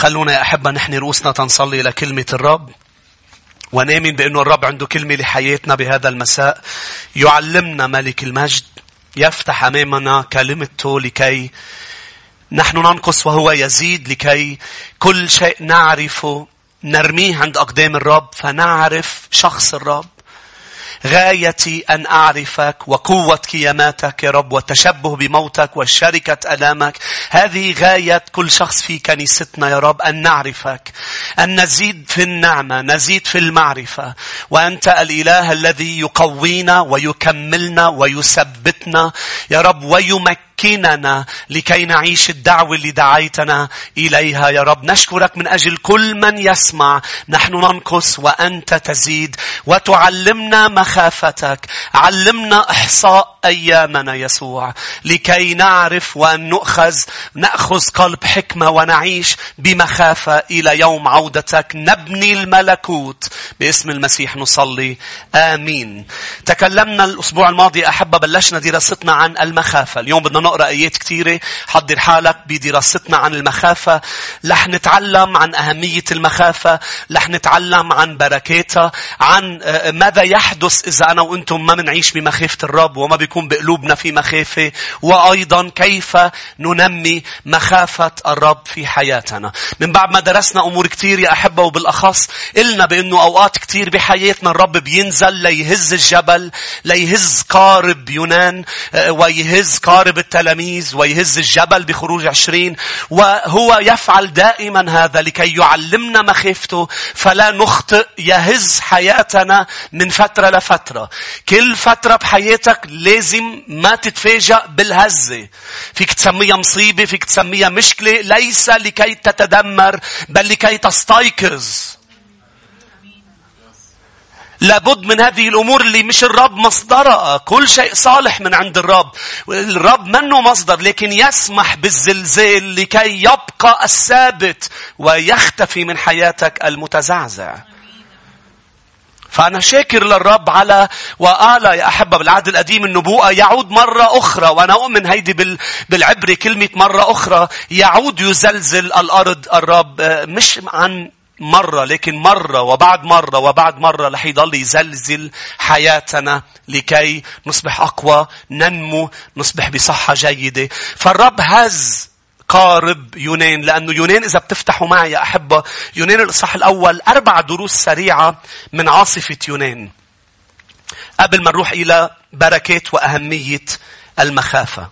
خلونا يا أحبة نحن رؤوسنا تنصلي لكلمة الرب. ونامن بأنه الرب عنده كلمة لحياتنا بهذا المساء. يعلمنا ملك المجد. يفتح أمامنا كلمته لكي نحن ننقص وهو يزيد لكي كل شيء نعرفه نرميه عند أقدام الرب فنعرف شخص الرب. غايتي أن أعرفك وقوة كياماتك يا رب والتشبه بموتك والشركة ألامك. هذه غاية كل شخص في كنيستنا يا رب أن نعرفك. أن نزيد في النعمة، نزيد في المعرفة. وأنت الإله الذي يقوينا ويكملنا ويثبتنا يا رب ويمكن مكننا لكي نعيش الدعوة اللي دعيتنا إليها يا رب. نشكرك من أجل كل من يسمع. نحن ننقص وأنت تزيد وتعلمنا مخافتك. علمنا إحصاء أيامنا يسوع. لكي نعرف وأن نؤخذ نأخذ قلب حكمة ونعيش بمخافة إلى يوم عودتك. نبني الملكوت. باسم المسيح نصلي. آمين. تكلمنا الأسبوع الماضي أحبة بلشنا دراستنا عن المخافة. اليوم بدنا نقرأ آيات كثيرة. حضر حالك بدراستنا عن المخافة. رح نتعلم عن أهمية المخافة. رح نتعلم عن بركاتها. عن آه، ماذا يحدث إذا أنا وأنتم ما منعيش بمخافة الرب وما بيكون بقلوبنا في مخافة. وأيضا كيف ننمي مخافة الرب في حياتنا. من بعد ما درسنا أمور كثير يا أحبة وبالأخص قلنا بأنه أوقات كثير بحياتنا الرب بينزل ليهز الجبل ليهز قارب يونان آه، ويهز قارب التلاميذ ويهز الجبل بخروج عشرين. وهو يفعل دائما هذا لكي يعلمنا مخافته. فلا نخطئ يهز حياتنا من فترة لفترة. كل فترة بحياتك لازم ما تتفاجأ بالهزة. فيك تسميها مصيبة، فيك تسميها مشكلة، ليس لكي تتدمر بل لكي تستيقظ. لابد من هذه الأمور اللي مش الرب مصدرها. كل شيء صالح من عند الرب. الرب منه مصدر لكن يسمح بالزلزال لكي يبقى الثابت ويختفي من حياتك المتزعزع. فأنا شاكر للرب على وقال يا أحبة بالعهد القديم النبوءة. يعود مرة أخرى وأنا أؤمن هيدي بالعبري كلمة مرة أخرى. يعود يزلزل الأرض. الرب مش عن مرة لكن مرة وبعد مرة وبعد مرة رح يضل يزلزل حياتنا لكي نصبح أقوى ننمو نصبح بصحة جيدة. فالرب هز قارب يونان لأنه يونان إذا بتفتحوا معي يا أحبة يونان الإصحاح الأول أربع دروس سريعة من عاصفة يونان. قبل ما نروح إلى بركات وأهمية المخافة.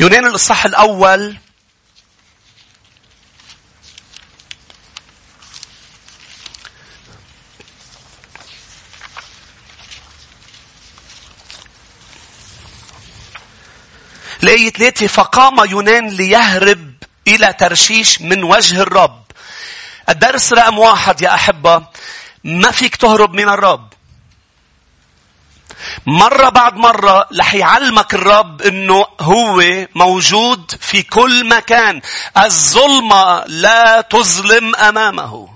يونان الإصحاح الأول الآية ثلاثة فقام يونان ليهرب إلى ترشيش من وجه الرب. الدرس رقم واحد يا أحبة ما فيك تهرب من الرب. مرة بعد مرة رح يعلمك الرب إنه هو موجود في كل مكان. الظلمة لا تظلم أمامه.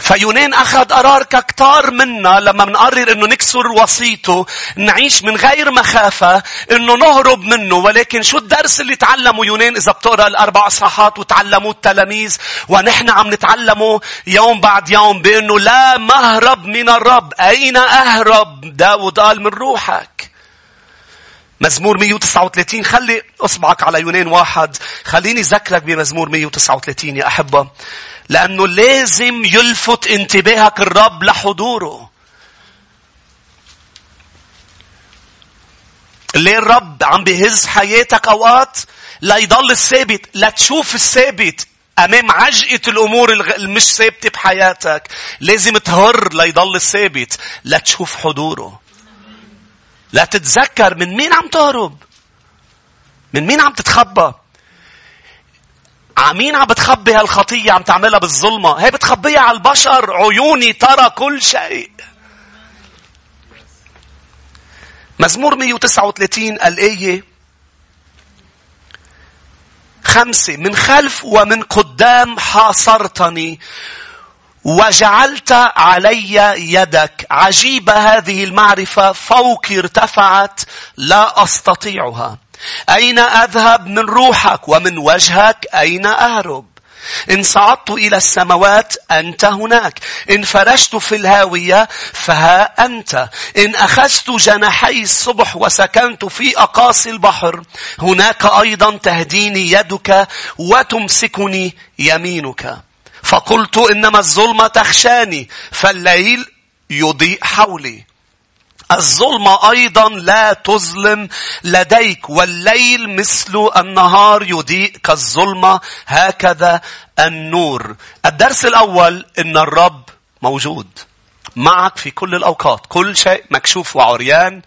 فيونان أخذ قرار ككتار منا لما منقرر إنه نكسر وصيته نعيش من غير مخافة إنه نهرب منه. ولكن شو الدرس اللي تعلمه يونان إذا بتقرأ الأربع صحات وتعلموه التلاميذ ونحن عم نتعلمه يوم بعد يوم بأنه لا مهرب من الرب. أين أهرب؟ داود قال من روحك. مزمور 139 خلي اصبعك على يونان واحد. خليني ذكرك بمزمور 139 يا أحبة. لأنه لازم يلفت انتباهك الرب لحضوره. ليه الرب عم بيهز حياتك أوقات؟ لا يضل الثابت. لا تشوف الثابت أمام عجقة الأمور المش ثابتة بحياتك. لازم تهر ليضل الثابت. لا تشوف حضوره. لا تتذكر من مين عم تهرب. من مين عم تتخبى. عمين عم بتخبي هالخطية عم تعملها بالظلمة؟ هي بتخبيها على البشر عيوني ترى كل شيء. مزمور 139 الآية. خمسة من خلف ومن قدام حاصرتني. وجعلت علي يدك. عجيبة هذه المعرفة. فوقي ارتفعت. لا أستطيعها. أين أذهب من روحك ومن وجهك؟ أين أهرب؟ إن صعدت إلى السماوات أنت هناك. إن فرشت في الهاوية فها أنت. إن أخذت جناحي الصبح وسكنت في أقاصي البحر هناك أيضا تهديني يدك وتمسكني يمينك. فقلت إنما الظلمة تخشاني فالليل يضيء حولي. الظلمة أيضا لا تظلم لديك والليل مثل النهار يضيء كالظلمة هكذا النور. الدرس الأول إن الرب موجود. معك في كل الأوقات كل شيء مكشوف وعريان.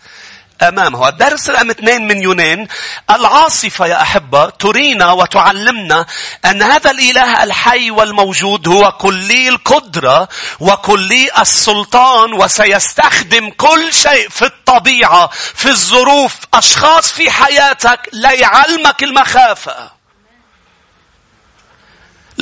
أمامه. الدرس رقم اثنين من يونان. العاصفة يا أحبة ترينا وتعلمنا أن هذا الإله الحي والموجود هو كلي القدرة وكلي السلطان وسيستخدم كل شيء في الطبيعة في الظروف أشخاص في حياتك ليعلمك المخافة.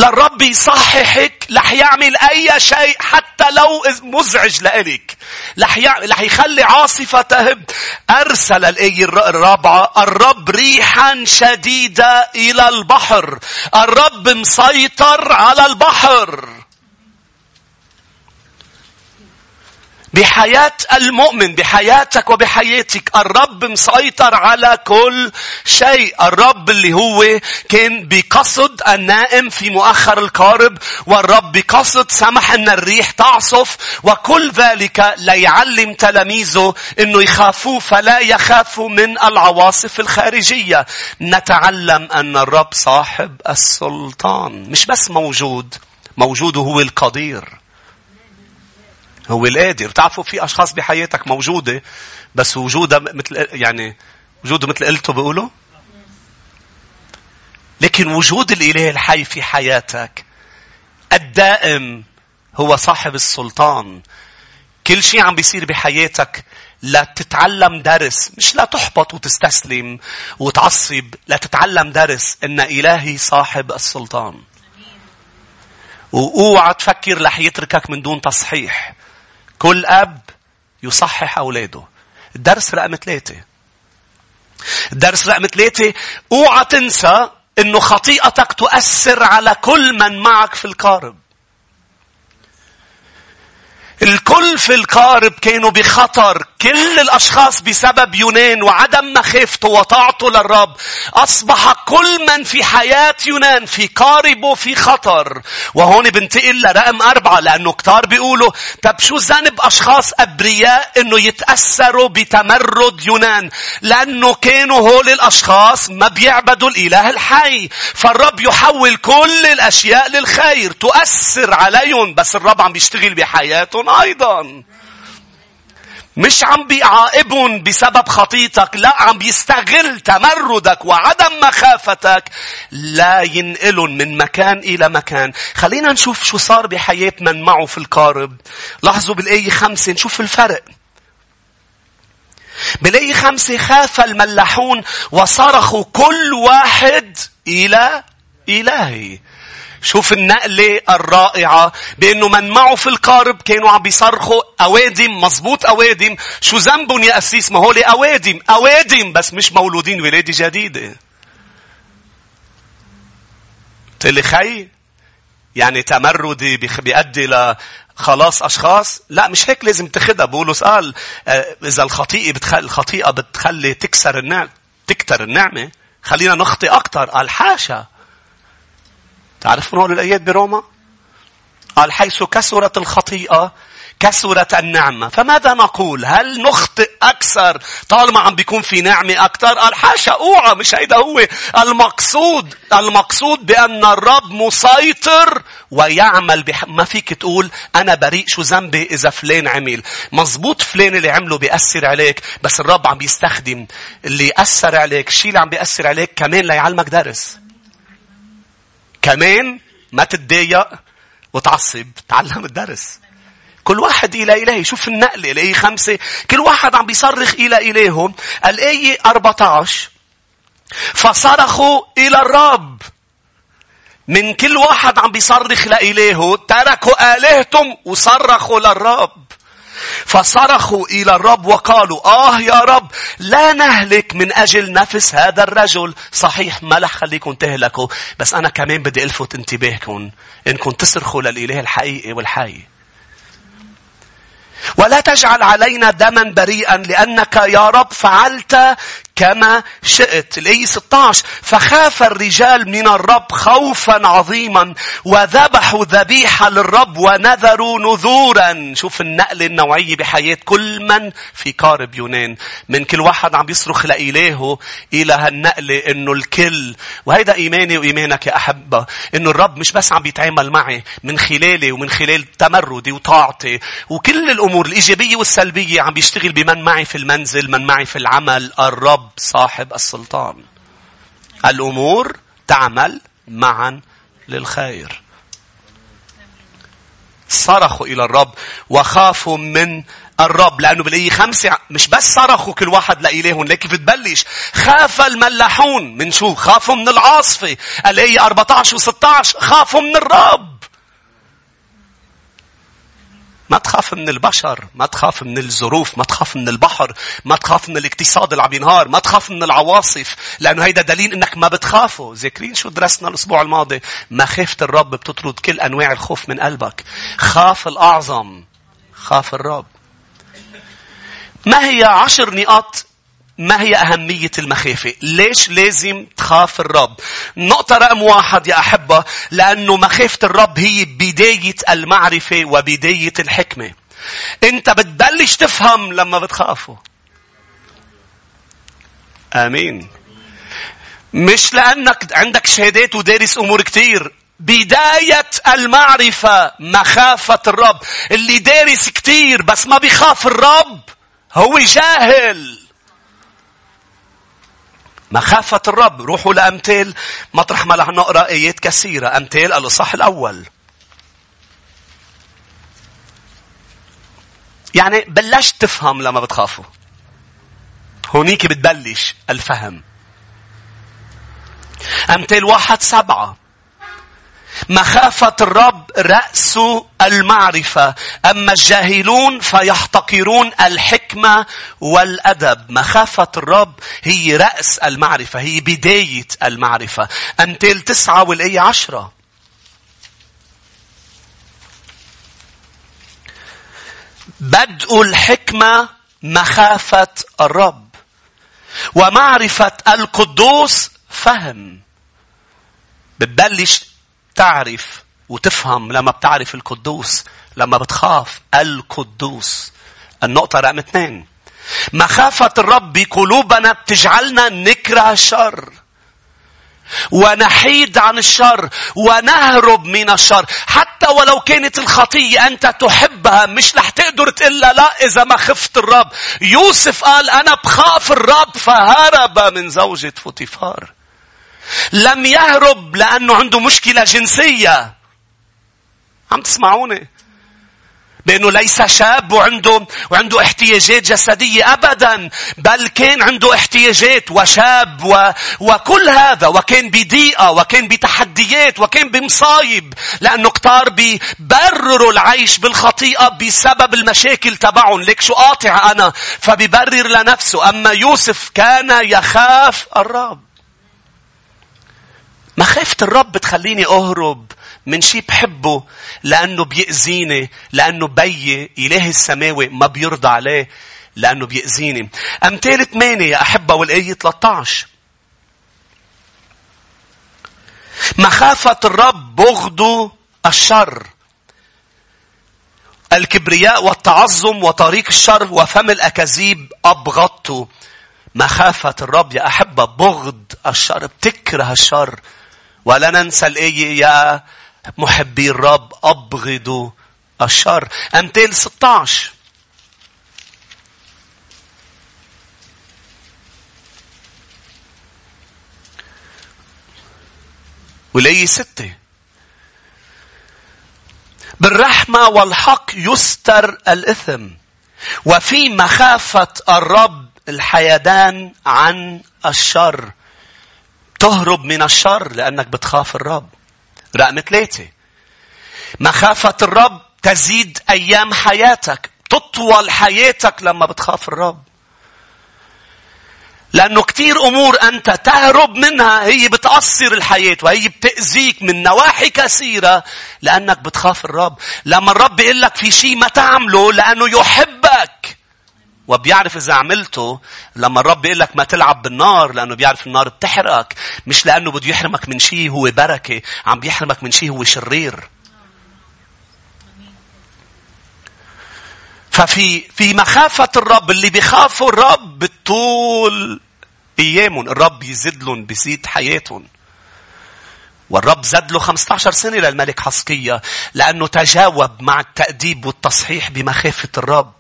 للرب يصححك رح يعمل أي شيء حتى لو مزعج لإلك. رح يخلي عاصفة تهب. أرسل الآية الرابعة الرب ريحا شديدة إلى البحر. الرب مسيطر على البحر. بحياة المؤمن بحياتك وبحياتك الرب مسيطر على كل شيء. الرب اللي هو كان بقصد النائم في مؤخر القارب والرب بقصد سمح إن الريح تعصف وكل ذلك ليعلم تلاميذه إنه يخافوا فلا يخافوا من العواصف الخارجية. نتعلم أن الرب صاحب السلطان مش بس موجود موجود هو القدير. هو القادر. بتعرفوا في أشخاص بحياتك موجودة بس وجودها مثل يعني وجوده مثل قلته بيقولوا لكن وجود الإله الحي في حياتك الدائم هو صاحب السلطان. كل شيء عم بيصير بحياتك لا تتعلم درس مش لا تحبط وتستسلم وتعصب لا تتعلم درس إن إلهي صاحب السلطان واوعى تفكر رح يتركك من دون تصحيح كل أب يصحح أولاده. الدرس رقم ثلاثة. الدرس رقم ثلاثة اوعى تنسى إنه خطيئتك تؤثر على كل من معك في القارب. الكل في القارب كانوا بخطر. كل الأشخاص بسبب يونان وعدم مخافته وطاعته للرب أصبح كل من في حياة يونان في قاربه في خطر. وهون بنتقل لرقم أربعة لأنه كتار بيقولوا طب شو ذنب أشخاص أبرياء إنه يتأثروا بتمرد يونان لأنه كانوا هول الأشخاص ما بيعبدوا الإله الحي. فالرب يحول كل الأشياء للخير تؤثر عليهم بس الرب عم بيشتغل بحياتهم أيضا. مش عم بيعاقبهم بسبب خطيتك لا عم بيستغل تمردك وعدم مخافتك. لا ينقلهم من مكان إلى مكان. خلينا نشوف شو صار بحياة من معه في القارب. لاحظوا بالآية خمسة نشوف الفرق. بالآية خمسة خاف الملاحون وصرخوا كل واحد إلى إلهي. شوف النقلة الرائعة بأنه من معه في القارب كانوا عم بيصرخوا أوادم مزبوط أوادم. شو ذنبهم يا أسيس؟ ما هو أوادم أوادم. بس مش مولودين ولادة جديدة. قلت خي يعني تمردي بيؤدي خلاص أشخاص؟ لا مش هيك لازم تاخدها. بولس قال آه، إذا الخطيئة بتخلي الخطيئة بتخلي تكسر النعمة تكتر النعمة خلينا نخطي أكتر. قال حاشا. تعرفون هول الآيات بروما؟ قال حيث كسرت الخطيئة كسرت النعمة. فماذا نقول؟ هل نخطئ أكثر طالما عم بيكون في نعمة أكثر؟ قال حاشا أوعى مش هيدا هو. المقصود المقصود بأن الرب مسيطر ويعمل بح... ما فيك تقول أنا بريء شو ذنبي إذا فلان عمل. مزبوط فلان اللي عمله بيأثر عليك بس الرب عم بيستخدم اللي يأثر عليك. الشيء اللي عم بيأثر عليك كمان ليعلمك درس. كمان ما تتضايق وتعصب. تعلم الدرس. كل واحد إلى إلهي. شوف النقلة الآية خمسة. كل واحد عم بيصرخ إلى إلههم. الآية 14 فصرخوا إلى الرب. من كل واحد عم بيصرخ لإلهه. تركوا آلهتهم وصرخوا للرب. فصرخوا إلى الرب وقالوا آه يا رب لا نهلك من أجل نفس هذا الرجل. صحيح ما رح خليكم تهلكوا بس أنا كمان بدي ألفت انتباهكم إنكم تصرخوا للإله الحقيقي والحي. ولا تجعل علينا دما بريئا لأنك يا رب فعلت كما شئت. الآية 16 فخاف الرجال من الرب خوفا عظيما وذبحوا ذبيحة للرب ونذروا نذورا. شوف النقلة النوعية بحياة كل من في قارب يونان. من كل واحد عم يصرخ لإلهه إلى هالنقلة إنه الكل وهيدا إيماني وإيمانك يا أحبة إنه الرب مش بس عم بيتعامل معي من خلالي ومن خلال تمردي وطاعتي وكل الأمور الإيجابية والسلبية عم بيشتغل بمن معي في المنزل من معي في العمل الرب صاحب السلطان. الأمور تعمل معا للخير. صرخوا إلى الرب وخافوا من الرب لأنه بالآية خمسة مش بس صرخوا كل واحد لإلههم لكن كيف تبلش خاف الملاحون من شو خافوا من العاصفة الآية 14 و16 خافوا من الرب ما تخاف من البشر ما تخاف من الظروف ما تخاف من البحر ما تخاف من الاقتصاد اللي عم ينهار ما تخاف من العواصف لأنه هيدا دليل إنك ما بتخافه. ذاكرين شو درسنا الأسبوع الماضي؟ مخافة الرب بتطرد كل أنواع الخوف من قلبك. خاف الأعظم خاف الرب. ما هي عشر نقاط ما هي أهمية المخافة؟ ليش لازم تخاف الرب؟ نقطة رقم واحد يا أحبة لأنه مخافة الرب هي بداية المعرفة وبداية الحكمة. أنت بتبلش تفهم لما بتخافه. آمين. مش لأنك عندك شهادات ودارس أمور كتير. بداية المعرفة مخافة الرب. اللي دارس كتير بس ما بيخاف الرب هو جاهل. مخافة الرب. روحوا لأمثال مطرح ما رح نقرأ آيات كثيرة. أمثال الإصحاح الأول. يعني بلشت تفهم لما بتخافوا. هونيك بتبلش الفهم. أمثال واحد سبعة. مخافة الرب رأس المعرفة. أما الجاهلون فيحتقرون الحكمة والأدب. مخافة الرب هي رأس المعرفة هي بداية المعرفة. أمثال تسعة والآية عشرة. بدء الحكمة مخافة الرب. ومعرفة القدوس فهم. بتبلش تعرف وتفهم لما بتعرف القدوس لما بتخاف القدوس. النقطة رقم اثنين مخافة الرب بقلوبنا بتجعلنا نكره الشر. ونحيد عن الشر. ونهرب من الشر. حتى ولو كانت الخطية أنت تحبها مش رح تقدر تقول لا إذا ما خفت الرب. يوسف قال أنا بخاف الرب فهرب من زوجة فوتيفار. لم يهرب لأنه عنده مشكلة جنسية. عم تسمعوني؟ لأنه ليس شاب وعنده, وعنده احتياجات جسدية أبدا. بل كان عنده احتياجات وشاب و... وكل هذا وكان بضيقة وكان بتحديات وكان بمصايب. لأنه كتار بيبرروا العيش بالخطيئة بسبب المشاكل تبعهم. ليك شو قاطع أنا. فبيبرر لنفسه. أما يوسف كان يخاف الرب. مخافة الرب تخليني أهرب من شي بحبه لأنه بيأذيني لأنه بي إله السماوي ما بيرضى عليه لأنه بيأذيني. أمثال ثمانية يا أحبة والآية 13 مخافة الرب بغض الشر. الكبرياء والتعظم وطريق الشر وفم الأكاذيب أبغضته. مخافة الرب يا أحبة بغض الشر بتكره الشر. ولا ننسى الآية يا محبي الرب أبغضوا الشر. أمثال 16. والآية ستة. بالرحمة والحق يستر الإثم. وفي مخافة الرب الحيدان عن الشر. تهرب من الشر لأنك بتخاف الرب. رقم ثلاثة مخافة الرب تزيد أيام حياتك تطول حياتك لما بتخاف الرب لأنه كثير أمور أنت تهرب منها هي بتأثر الحياة وهي بتأذيك من نواحي كثيرة لأنك بتخاف الرب. لما الرب يقول لك في شيء ما تعمله لأنه يحبك. وبيعرف إذا عملته لما الرب يقول لك ما تلعب بالنار لأنه بيعرف النار بتحرقك مش لأنه بده يحرمك من شيء هو بركة عم بيحرمك من شيء هو شرير. ففي في مخافة الرب اللي بيخافوا الرب بالطول أيامهم الرب يزيد لهم بيزيد حياتهم. والرب زاد له 15 سنة للملك حسقية لأنه تجاوب مع التأديب والتصحيح بمخافة الرب.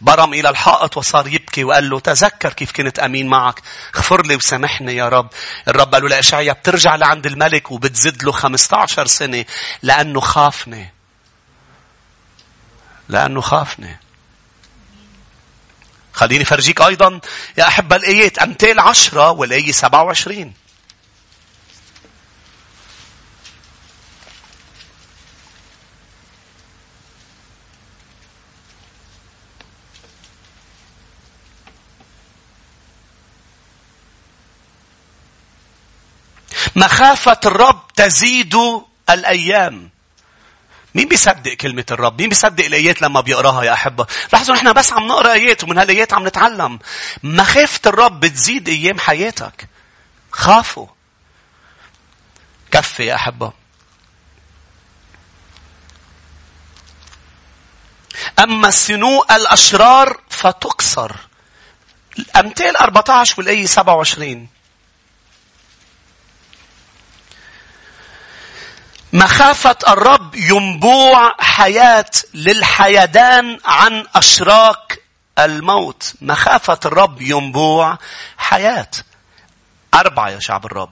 برم إلى الحائط وصار يبكي وقال له تذكر كيف كنت أمين معك. اغفر لي وسامحني يا رب. الرب قال له لإشعيا بترجع لعند الملك وبتزد له 15 سنة لأنه خافني. لأنه خافني. خليني فرجيك أيضا يا أحب الآيات أمثال عشرة والآية 27. مخافة الرب تزيد الأيام. مين بيصدق كلمة الرب؟ مين بيصدق الآيات لما بيقراها يا أحبة؟ لاحظوا نحن بس عم نقرأ آيات ومن هالآيات عم نتعلم. مخافة الرب بتزيد أيام حياتك. خافوا. كفي يا أحبة. أما سنوء الأشرار فتقصر. أمثال 14 والآية 27. مخافة الرب ينبوع حياة للحيدان عن أشراك الموت. مخافة الرب ينبوع حياة. أربعة يا شعب الرب.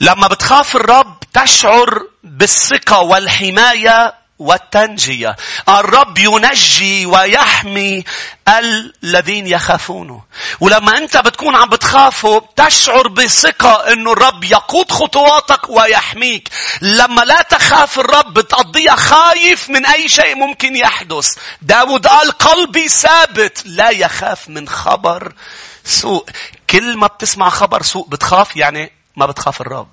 لما بتخاف الرب تشعر بالثقة والحماية والتنجية. الرب ينجي ويحمي الذين يخافونه. ولما أنت بتكون عم بتخافه تشعر بثقة أنه الرب يقود خطواتك ويحميك. لما لا تخاف الرب بتقضيها خايف من أي شيء ممكن يحدث. داود قال قلبي ثابت لا يخاف من خبر سوء. كل ما بتسمع خبر سوء بتخاف يعني ما بتخاف الرب.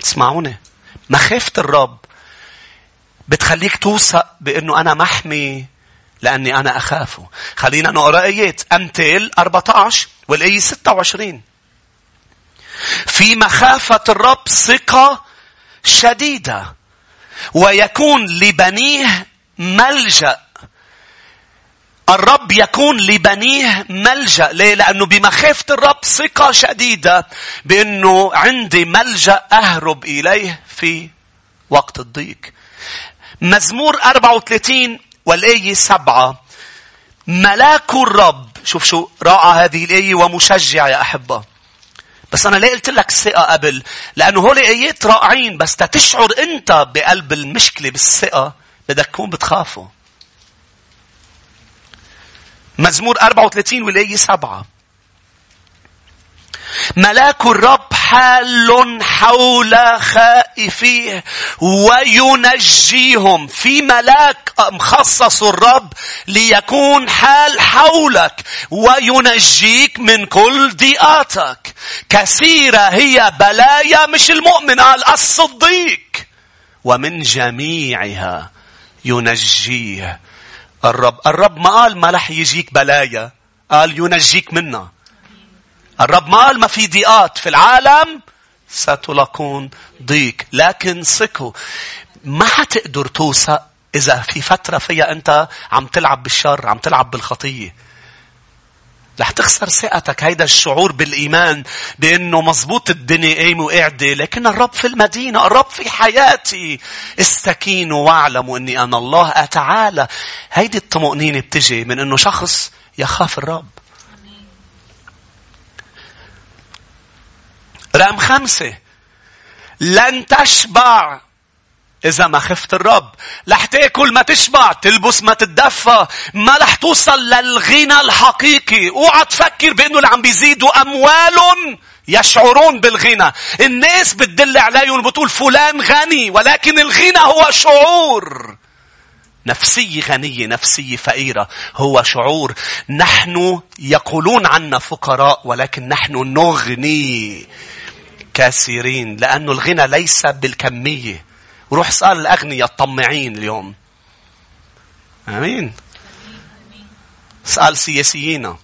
تسمعوني؟ مخافة الرب بتخليك توثق بأنه أنا محمي لأني أنا أخافه. خلينا نقرأ آيات. أمثال 14 والآية 26. في مخافة الرب ثقة شديدة ويكون لبنيه ملجأ الرب يكون لبنيه ملجأ ليه؟ لأنه بمخافة الرب ثقة شديدة بأنه عندي ملجأ أهرب إليه في وقت الضيق. مزمور 34 والآية 7 ملاك الرب شوف شو رائعة هذه الآية ومشجعة يا أحبة. بس أنا ليه قلت لك الثقة قبل لأنه هول آيات رائعين بس تشعر أنت بقلب المشكلة بالثقة بدك تكون بتخافه. مزمور 34 والآية 7 ملاك الرب حال حول خائفيه وينجيهم. في ملاك مخصص الرب ليكون حال حولك وينجيك من كل ضيقاتك. كثيرة هي بلايا مش المؤمن قال الصديق. ومن جميعها ينجيه الرب. الرب ما قال ما رح يجيك بلايا قال ينجيك منها الرب ما قال ما في ضيقات في العالم ستلاقون ضيق. لكن ثقوا. ما حتقدر توثق إذا في فترة فيها أنت عم تلعب بالشر عم تلعب بالخطية. رح تخسر ثقتك. هيدا الشعور بالإيمان بأنه مزبوط الدنيا قايمة وقاعدة. لكن الرب في المدينة الرب في حياتي. استكينوا واعلموا أني أنا الله. أتعالى. هيدي الطمأنينة بتجي من أنه شخص يخاف الرب. رقم خمسة. لن تشبع. إذا ما خفت الرب. رح تاكل ما تشبع تلبس ما تتدفى. ما رح توصل للغنى الحقيقي. اوعى تفكر بأنه اللي عم بيزيدوا أموال يشعرون بالغنى. الناس بتدل عليهم بتقول فلان غني ولكن الغنى هو شعور. نفسية غنية نفسية فقيرة هو شعور. نحن يقولون عنا فقراء ولكن نحن نغني كثيرين لأن الغنى ليس بالكمية. وروح سأل الأغنياء الطماعين اليوم. آمين. اسأل سياسيين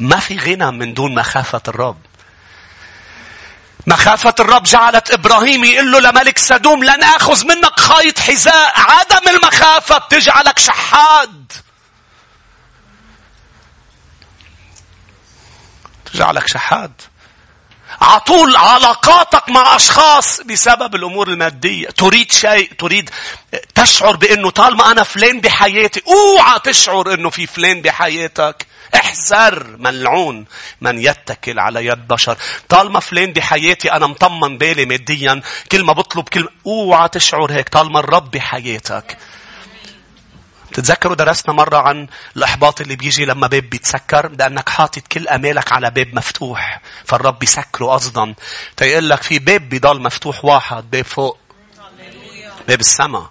ما في غنى من دون مخافة الرب. مخافة الرب جعلت إبراهيم يقول له لملك سدوم لن أخذ منك خيط حذاء عدم المخافة بتجعلك شحاد تجعلك شحاد عطول علاقاتك مع أشخاص بسبب الأمور المادية. تريد شيء، تريد تشعر بأنه طالما أنا فلان بحياتي، أوعى تشعر أنه في فلان بحياتك. احذر ملعون من يتكل على يد بشر. طالما فلان بحياتي أنا مطمن بالي ماديا، كل ما بطلب كلمة، أوعى تشعر هيك. طالما الرب بحياتك. تتذكروا درسنا مرة عن الإحباط اللي بيجي لما باب بيتسكر؟ لأنك حاطط كل أمالك على باب مفتوح فالرب بيسكره قصدا تيقول لك في باب بيضل مفتوح واحد باب فوق. باب السماء.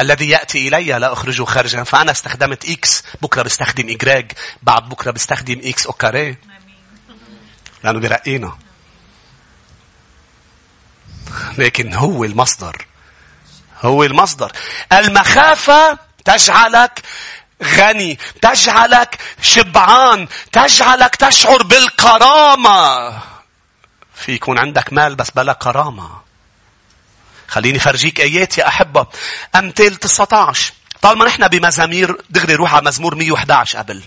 الذي يأتي إلي لا أخرجه خارجا. فأنا استخدمت إكس بكرة بستخدم إجراج بعد بكرة بستخدم إكس أوكاري لأنه بيرقينا. لكن هو المصدر. هو المصدر. المخافة تجعلك غني تجعلك شبعان تجعلك تشعر بالكرامة. في يكون عندك مال بس بلا كرامة. خليني فرجيك آيات يا أحبة. أمثال 19 طالما نحن بمزامير دغري روح على مزمور 111 قبل.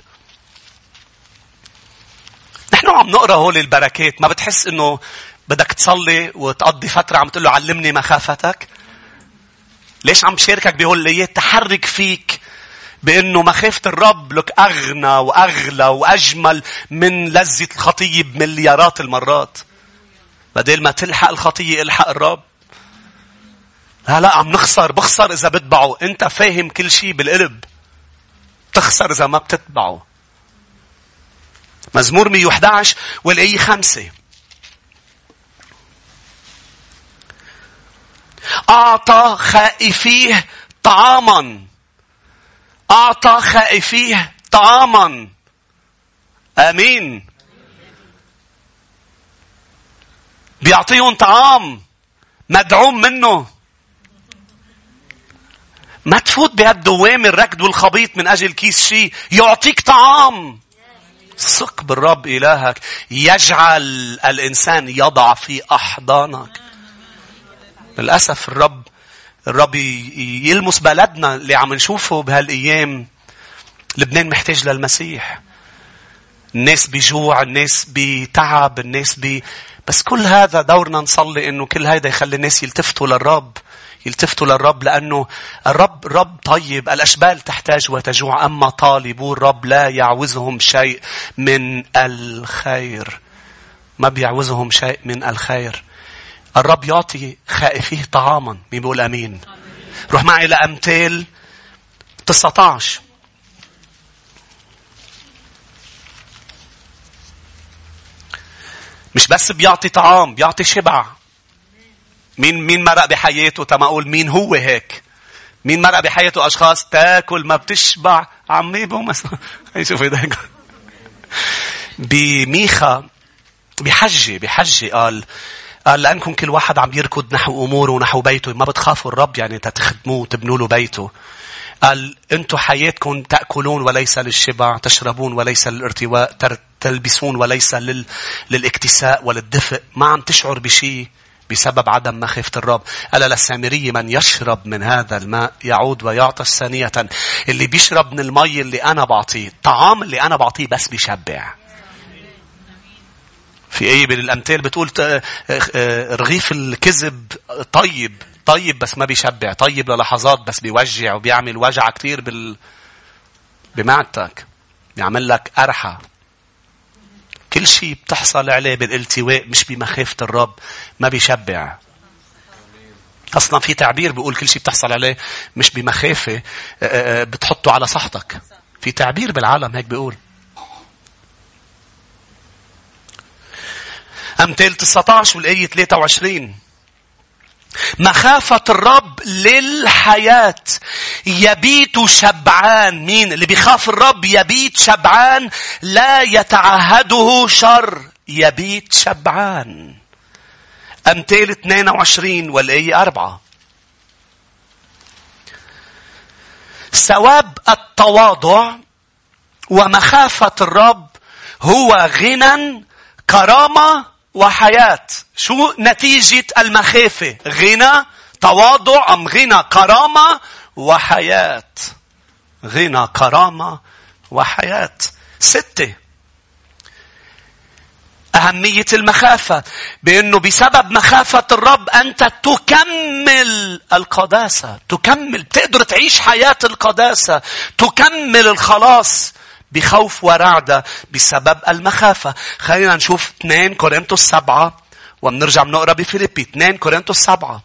نحن عم نقرأ هول البركات. ما بتحس إنه بدك تصلي وتقضي فترة عم تقول له علمني مخافتك؟ ليش عم بشاركك بهول الآيات؟ تحرك فيك بإنه مخافة الرب لك أغنى وأغلى وأجمل من لذة الخطية بمليارات المرات. بدل ما تلحق الخطية الحق الرب. لا لا عم نخسر بخسر إذا بتبعه. أنت فاهم كل شيء بالقلب. تخسر إذا ما بتتبعه. مزمور 111 والآية خمسة. أعطى خائفيه طعاما أعطى خائفيه طعاما آمين بيعطيهم طعام مدعوم منه ما تفوت بهالدوام الركض والخبيط من أجل كيس شيء يعطيك طعام. ثق بالرب إلهك يجعل الإنسان يضع في أحضانك. للأسف الرب الرب يلمس بلدنا اللي عم نشوفه بهالأيام. لبنان محتاج للمسيح. الناس بجوع الناس بتعب الناس ب... بس كل هذا دورنا نصلي إنه كل هذا يخلي الناس يلتفتوا للرب. يلتفتوا للرب لأنه الرب رب طيب الأشبال تحتاج وتجوع أما طالبو الرب لا يعوزهم شيء من الخير. ما بيعوزهم شيء من الخير. الرب يعطي خائفيه طعاما مين بيقول آمين؟ روح معي لامثال 19 مش بس بيعطي طعام بيعطي شبع. مين مين مرق بحياته؟ تما أقول مين هو هيك؟ مين مرق بحياته؟ أشخاص تاكل ما بتشبع عميبه مثلا شوف هيدا بميخا بحجة بحجة قال قال لأنكم كل واحد عم يركض نحو أموره ونحو بيته ما بتخافوا الرب يعني تخدموه وتبنوا له بيته. قال أنتم حياتكم تأكلون وليس للشبع تشربون وليس للارتواء تلبسون وليس لل... للاكتساء وللدفء ما عم تشعر بشيء بسبب عدم مخافة الرب. قال للسامري من يشرب من هذا الماء يعود ويعطش ثانية. اللي بيشرب من المي اللي أنا بعطيه. الطعام اللي أنا بعطيه بس بيشبع. في أي من الأمثال بتقول آه، رغيف الكذب طيب طيب بس ما بيشبع طيب للحظات بس بيوجع وبيعمل وجع كثير بال... بمعدتك بيعمل لك قرحة كل شيء بتحصل عليه بالالتواء مش بمخافة الرب ما بيشبع. أصلا في تعبير بيقول كل شيء بتحصل عليه مش بمخافة آه، آه، آه، بتحطه على صحتك. في تعبير بالعالم هيك بيقول. أمثال 19 والآية 23 مخافة الرب للحياة. يبيت شبعان. مين؟ اللي بيخاف الرب يبيت شبعان. لا يتعهده شر. يبيت شبعان. أمثال 22 والآية 4 ثواب التواضع ومخافة الرب هو غنى كرامة وحياة. شو نتيجة المخافة؟ غنى، تواضع أم غنى كرامة وحياة. غنى كرامة وحياة. ستة. أهمية المخافة بأنه بسبب مخافة الرب أنت تكمل القداسة تكمل بتقدر تعيش حياة القداسة تكمل الخلاص بخوف ورعدة بسبب المخافة. خلينا نشوف 2 كورنثوس 7 وبنرجع بنقرأ بفيليبي. 2 كورنثوس 7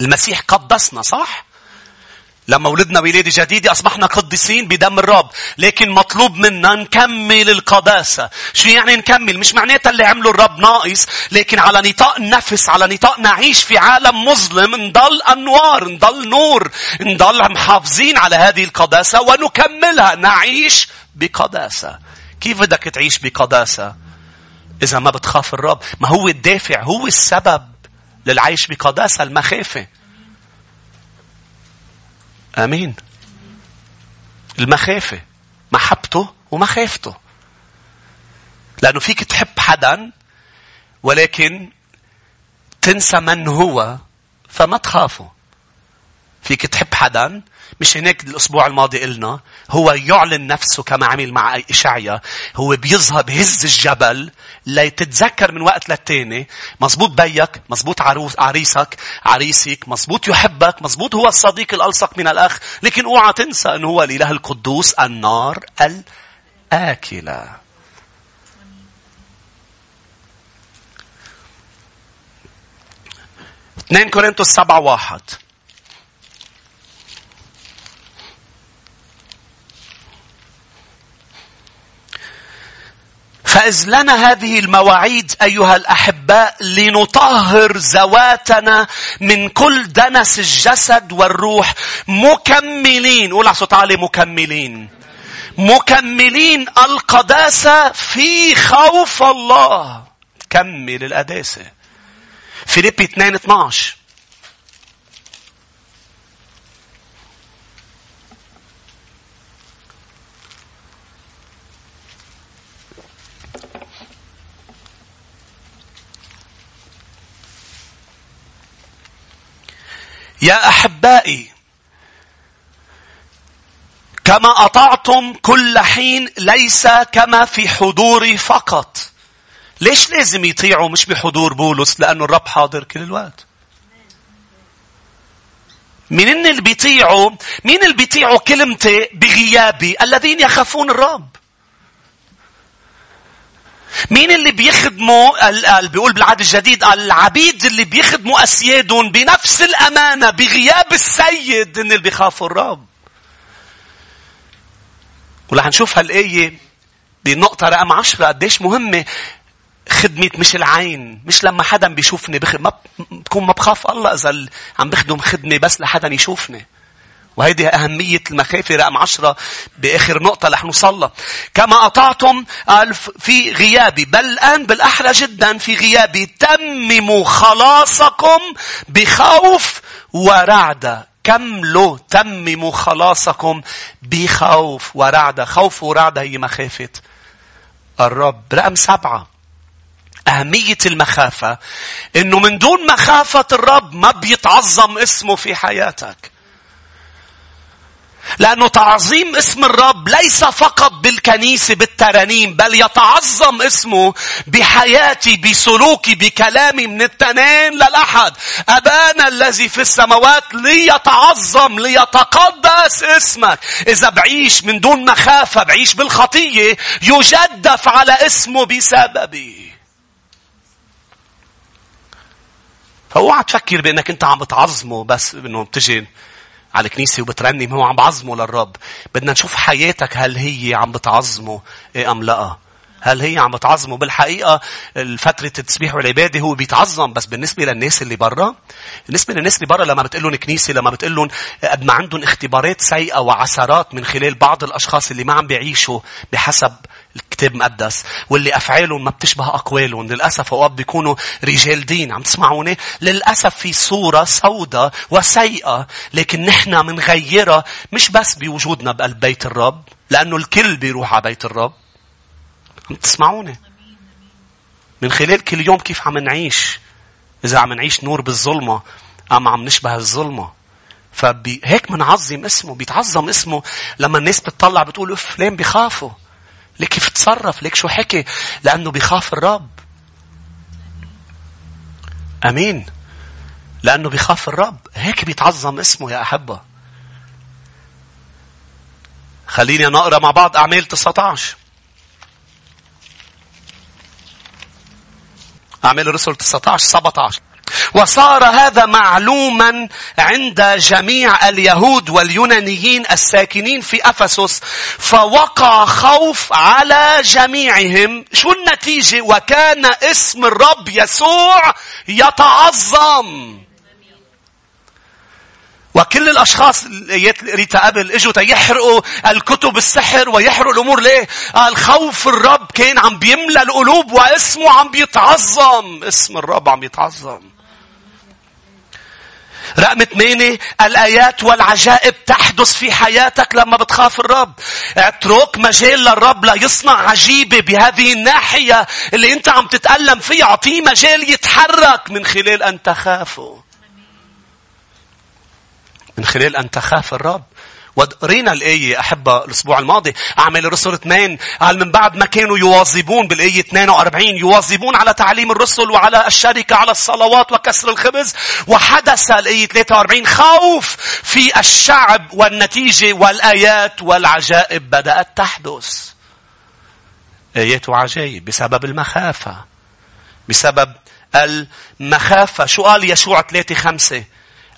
المسيح قدسنا صح؟ لما ولدنا ولادة جديدة أصبحنا قديسين بدم الرب. لكن مطلوب منا نكمل القداسة. شو يعني نكمل؟ مش معناتها اللي عمله الرب ناقص. لكن على نطاق النفس، على نطاق نعيش في عالم مظلم، نضل أنوار، نضل نور. نضل محافظين على هذه القداسة ونكملها. نعيش بقداسة. كيف بدك تعيش بقداسة؟ إذا ما بتخاف الرب. ما هو الدافع، هو السبب للعيش بقداسة المخافة. آمين. المخافة محبته ومخافته. لأنه فيك تحب حدا ولكن تنسى من هو فما تخافه. فيك تحب حدا. مش هناك الأسبوع الماضي قلنا هو يعلن نفسه كما عمل مع إشعيا. هو بيظهر بهز الجبل. ليتتذكر من وقت للتاني. مزبوط بيك مزبوط عروس عريسك عريسك. مزبوط يحبك. مزبوط هو الصديق الألصق من الأخ. لكن اوعى تنسى أنه هو الإله القدوس النار الآكلة. 2 كورنثوس 7 واحد. فإذ لنا هذه المواعيد أيها الأحباء لنطهر ذواتنا من كل دنس الجسد والروح. مكملين قول على صوت عالي مكملين. مكملين القداسة في خوف الله. كمل القداسة. فيليبي 2 12 يا أحبائي كما أطعتم كل حين ليس كما في حضوري فقط. ليش لازم يطيعوا مش بحضور بولس؟ لأنه الرب حاضر كل الوقت. مين اللي بيطيعوا؟ مين اللي بيطيعوا كلمتي بغيابي؟ الذين يخافون الرب. مين اللي بيخدموا بيقول بالعهد الجديد العبيد اللي بيخدموا أسيادهم بنفس الأمانة بغياب السيد إن اللي بيخافوا الرب. ورح نشوف هالآية بنقطة رقم عشرة قديش مهمة خدمة مش العين مش لما حدا بيشوفني بخ... ما بكون ما بخاف الله إذا عم بخدم خدمة بس لحدا يشوفني. وهذه أهمية المخافة رقم عشرة بآخر نقطة رح نوصل كما أطعتم في غيابي. بل الآن بالأحرى جدا في غيابي. تمموا خلاصكم بخوف ورعدة كملوا تمموا خلاصكم بخوف ورعدة خوف ورعدة هي مخافة الرب. رقم سبعة. أهمية المخافة إنه من دون مخافة الرب ما بيتعظم اسمه في حياتك. لأنه تعظيم اسم الرب ليس فقط بالكنيسة بالترانيم بل يتعظم اسمه بحياتي بسلوكي بكلامي من التنين للأحد. أبانا الذي في السماوات ليتعظم ليتقدس اسمك. إذا بعيش من دون مخافة بعيش بالخطية يجدف على اسمه بسببي. فأوعى تفكر بأنك أنت عم بتعظمه بس إنه بتجي على الكنيسة وبترنم هو عم بعظمه للرب. بدنا نشوف حياتك هل هي عم بتعظمه إيه أم لأ. هل هي عم تعظمه بالحقيقة الفترة التسبيح والعبادة هو بيتعظم بس بالنسبة للناس اللي برا؟ بالنسبة للناس اللي برا لما بتقول كنيسة لما بتقول قد ما عندهم اختبارات سيئة وعثرات من خلال بعض الأشخاص اللي ما عم بيعيشوا بحسب الكتاب المقدس واللي أفعالهم ما بتشبه أقوالهم. للأسف أوقات بيكونوا رجال دين عم تسمعوني؟ للأسف في صورة سوداء وسيئة لكن نحن منغيرها مش بس بوجودنا بقلب بيت الرب لأنه الكل بيروح على بيت الرب. عم تسمعوني من خلال كل يوم كيف عم نعيش؟ إذا عم نعيش نور بالظلمة أم عم نشبه الظلمة. فهيك منعظم اسمه بيتعظم اسمه. لما الناس بتطلع بتقول اف فلان بيخافوا؟ ليك كيف تصرف؟ ليك شو حكي؟ لأنه بيخاف الرب. أمين. لأنه بيخاف الرب. هيك بيتعظم اسمه يا أحبة. خلينا نقرأ مع بعض أعمال 19 أعمال الرسل 19 17 وصار هذا معلوما عند جميع اليهود واليونانيين الساكنين في أفسس فوقع خوف على جميعهم. شو النتيجة؟ وكان اسم الرب يسوع يتعظم. وكل الأشخاص اللي قريتها قبل إجوا تيحرقوا الكتب السحر ويحرقوا الأمور ليه؟ الخوف الرب كان عم بيملى القلوب واسمه عم بيتعظم اسم الرب عم بيتعظم رقم ثمانية الآيات والعجائب تحدث في حياتك لما بتخاف الرب. اترك مجال للرب ليصنع عجيبة بهذه الناحية اللي انت عم تتألم فيها. اعطيه مجال يتحرك من خلال أن تخافه. من خلال أن تخاف الرب. وقرينا الآية أحبة الأسبوع الماضي. أعمال الرسل اثنين. قال من بعد ما كانوا يواظبون بالآية 42 يواظبون على تعليم الرسل وعلى الشركة على الصلوات وكسر الخبز. وحدث الآية 43 خوف في الشعب والنتيجة والآيات والعجائب بدأت تحدث. آيات وعجائب بسبب المخافة. بسبب المخافة. شو قال يشوع 3 5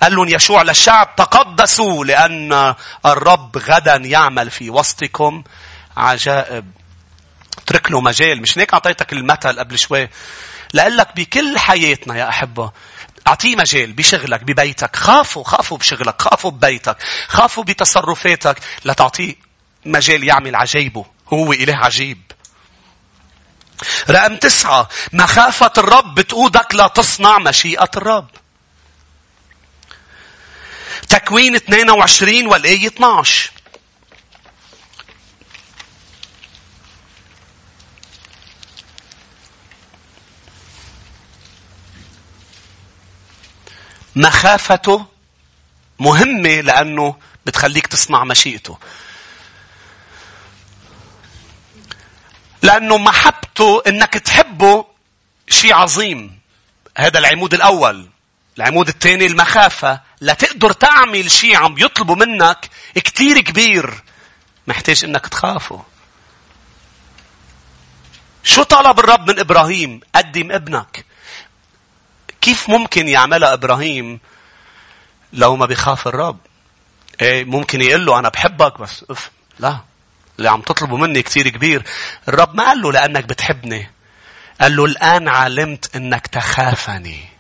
قال لهم يشوع للشعب تقدسوا لأن الرب غدا يعمل في وسطكم عجائب. اترك له مجال. مش هيك أعطيتك المثل قبل شوي. لقال لك بكل حياتنا يا أحبة أعطيه مجال بشغلك ببيتك خافوا خافوا بشغلك خافوا ببيتك خافوا بتصرفاتك لتعطيه مجال يعمل عجيبه هو إله عجيب رقم تسعة مخافة الرب بتقودك لتصنع مشيئة الرب تكوين 22 والآية 12. مخافته مهمة لأنه بتخليك تصنع مشيئته. لأنه محبته إنك تحبه شيء عظيم. هذا العمود الأول. العمود الثاني المخافة لتقدر تعمل شيء عم بيطلبوا منك كتير كبير. محتاج إنك تخافه. شو طلب الرب من إبراهيم؟ قدم ابنك. كيف ممكن يعملها إبراهيم لو ما بيخاف الرب؟ إيه ممكن يقول له أنا بحبك بس اف لا. اللي عم تطلبه مني كتير كبير. الرب ما قال له لأنك بتحبني. قال له الآن علمت إنك تخافني.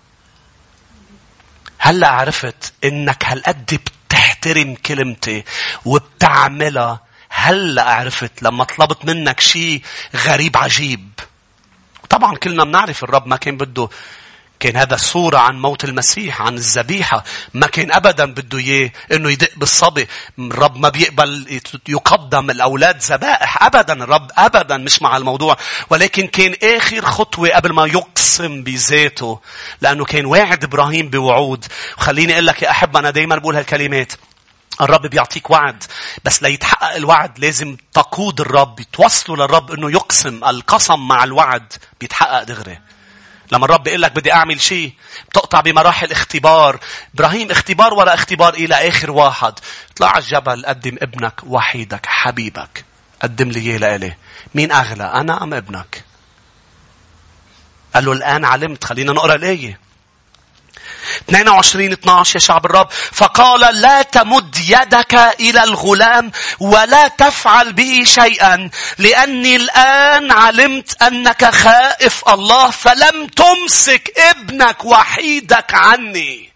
هلا عرفت إنك هالقد بتحترم كلمتي وبتعملها. هلا عرفت لما طلبت منك شيء غريب عجيب. طبعا كلنا بنعرف الرب ما كان بده كان هذا صورة عن موت المسيح عن الذبيحة ما كان أبدا بده إياه إنه يدق بالصبي. الرب ما بيقبل يقدم الأولاد ذبائح. أبدا الرب أبدا مش مع الموضوع. ولكن كان آخر خطوة قبل ما يقسم بذاته لأنه كان واعد إبراهيم بوعود. وخليني أقول لك يا أحب أنا دايما بقول هالكلمات. الرب بيعطيك وعد بس ليتحقق الوعد لازم تقود الرب توصلوا للرب إنه يقسم القسم مع الوعد بيتحقق دغري. لما الرب بيقول لك بدي أعمل شيء بتقطع بمراحل اختبار. إبراهيم اختبار ولا اختبار إلى آخر واحد. اطلع على الجبل قدم ابنك وحيدك حبيبك. قدم لي إياه لإلي. مين أغلى أنا أم ابنك؟ قال له الآن علمت خلينا نقرأ الآية. 22 12 يا شعب الرب. فقال لا تمد يدك إلى الغلام ولا تفعل به شيئا لأني الآن علمت أنك خائف الله فلم تمسك ابنك وحيدك عني.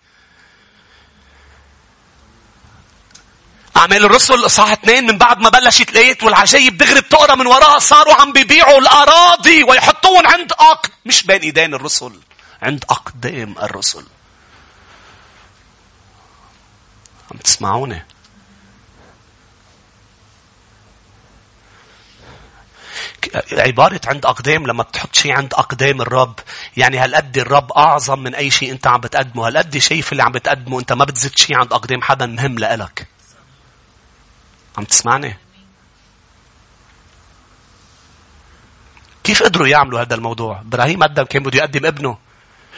أعمال الرسل إصحاح اثنين من بعد ما بلشت الآيات والعجايب دغري بتقرا من وراها صاروا عم بيبيعوا الأراضي ويحطوهم عند أق مش بين إيدين الرسل عند أقدام الرسل. عم تسمعوني عبارة عند أقدام لما بتحط شيء عند أقدام الرب يعني هالقد الرب أعظم من أي شيء أنت عم بتقدمه هالقد شايف اللي عم بتقدمه أنت ما بتزيد شيء عند أقدام حدا مهم لإلك عم تسمعني؟ كيف قدروا يعملوا هذا الموضوع؟ إبراهيم قدم كان بده يقدم ابنه.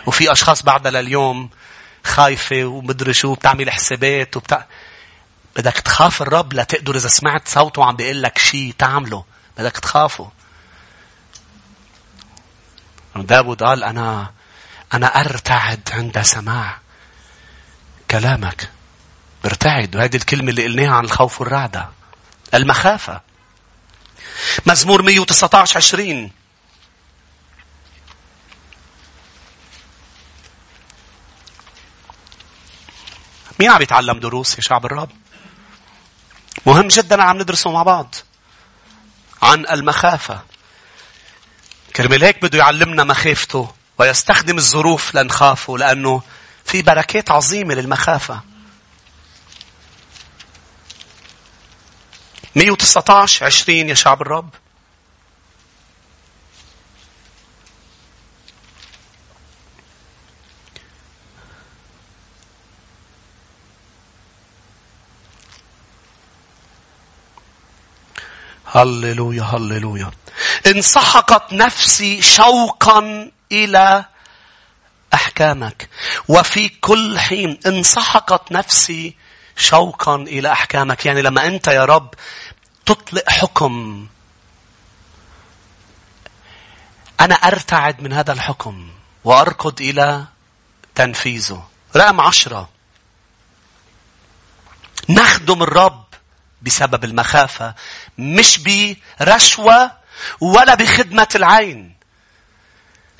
وفي أشخاص بعدها لليوم خايفة ومدري شو بتعمل حسابات وبتاع. بدك تخاف الرب لتقدر إذا سمعت صوته عم بيقول لك شيء تعمله. بدك تخافه. داود قال أنا أنا أرتعد عند سماع كلامك. برتعد وهذه الكلمة اللي قلناها عن الخوف والرعدة المخافة مزمور 119 20 مين عم يتعلم دروس يا شعب الرب؟ مهم جدا عم ندرسه مع بعض. عن المخافة. كرمال هيك بده يعلمنا مخافته ويستخدم الظروف لنخافه لأنه في بركات عظيمة للمخافة. 119 20 يا شعب الرب هللويا هللويا. انسحقت نفسي شوقا إلى أحكامك. وفي كل حين انسحقت نفسي شوقا إلى أحكامك. يعني لما أنت يا رب تطلق حكم أنا أرتعد من هذا الحكم وأركض إلى تنفيذه. رقم عشرة. نخدم الرب بسبب المخافة مش برشوة ولا بخدمة العين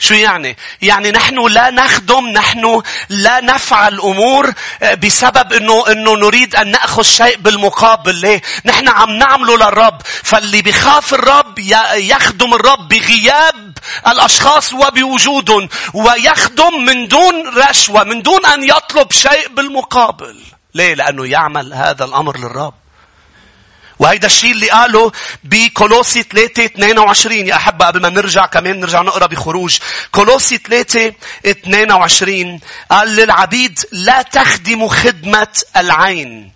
شو يعني؟ يعني نحن لا نخدم، نحن لا نفعل أمور آه، بسبب أنه, أنه نريد أن نأخذ شيء بالمقابل. ليه؟ نحن عم نعمله للرب. فاللي بخاف الرب يخدم الرب بغياب الأشخاص وبوجودهم. ويخدم من دون رشوة، من دون أن يطلب شيء بالمقابل. ليه؟ لأنه يعمل هذا الأمر للرب. وهيدا الشيء اللي قاله بكولوسي 3 22 يا أحبة قبل ما نرجع كمان نرجع نقرأ بخروج. كولوسي 3 22 قال للعبيد لا تخدموا خدمة العين.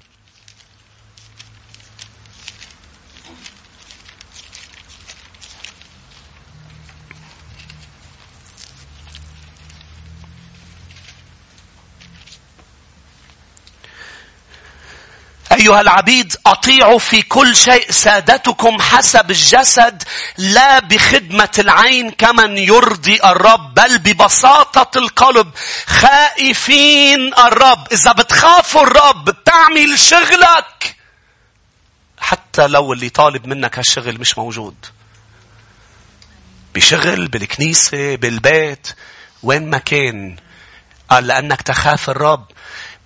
أيها العبيد أطيعوا في كل شيء سادتكم حسب الجسد لا بخدمة العين كمن يرضي الرب بل ببساطة القلب خائفين الرب. إذا بتخافوا الرب بتعمل شغلك. حتى لو اللي طالب منك هالشغل مش موجود. بشغل بالكنيسة بالبيت وين ما كان. قال لأنك تخاف الرب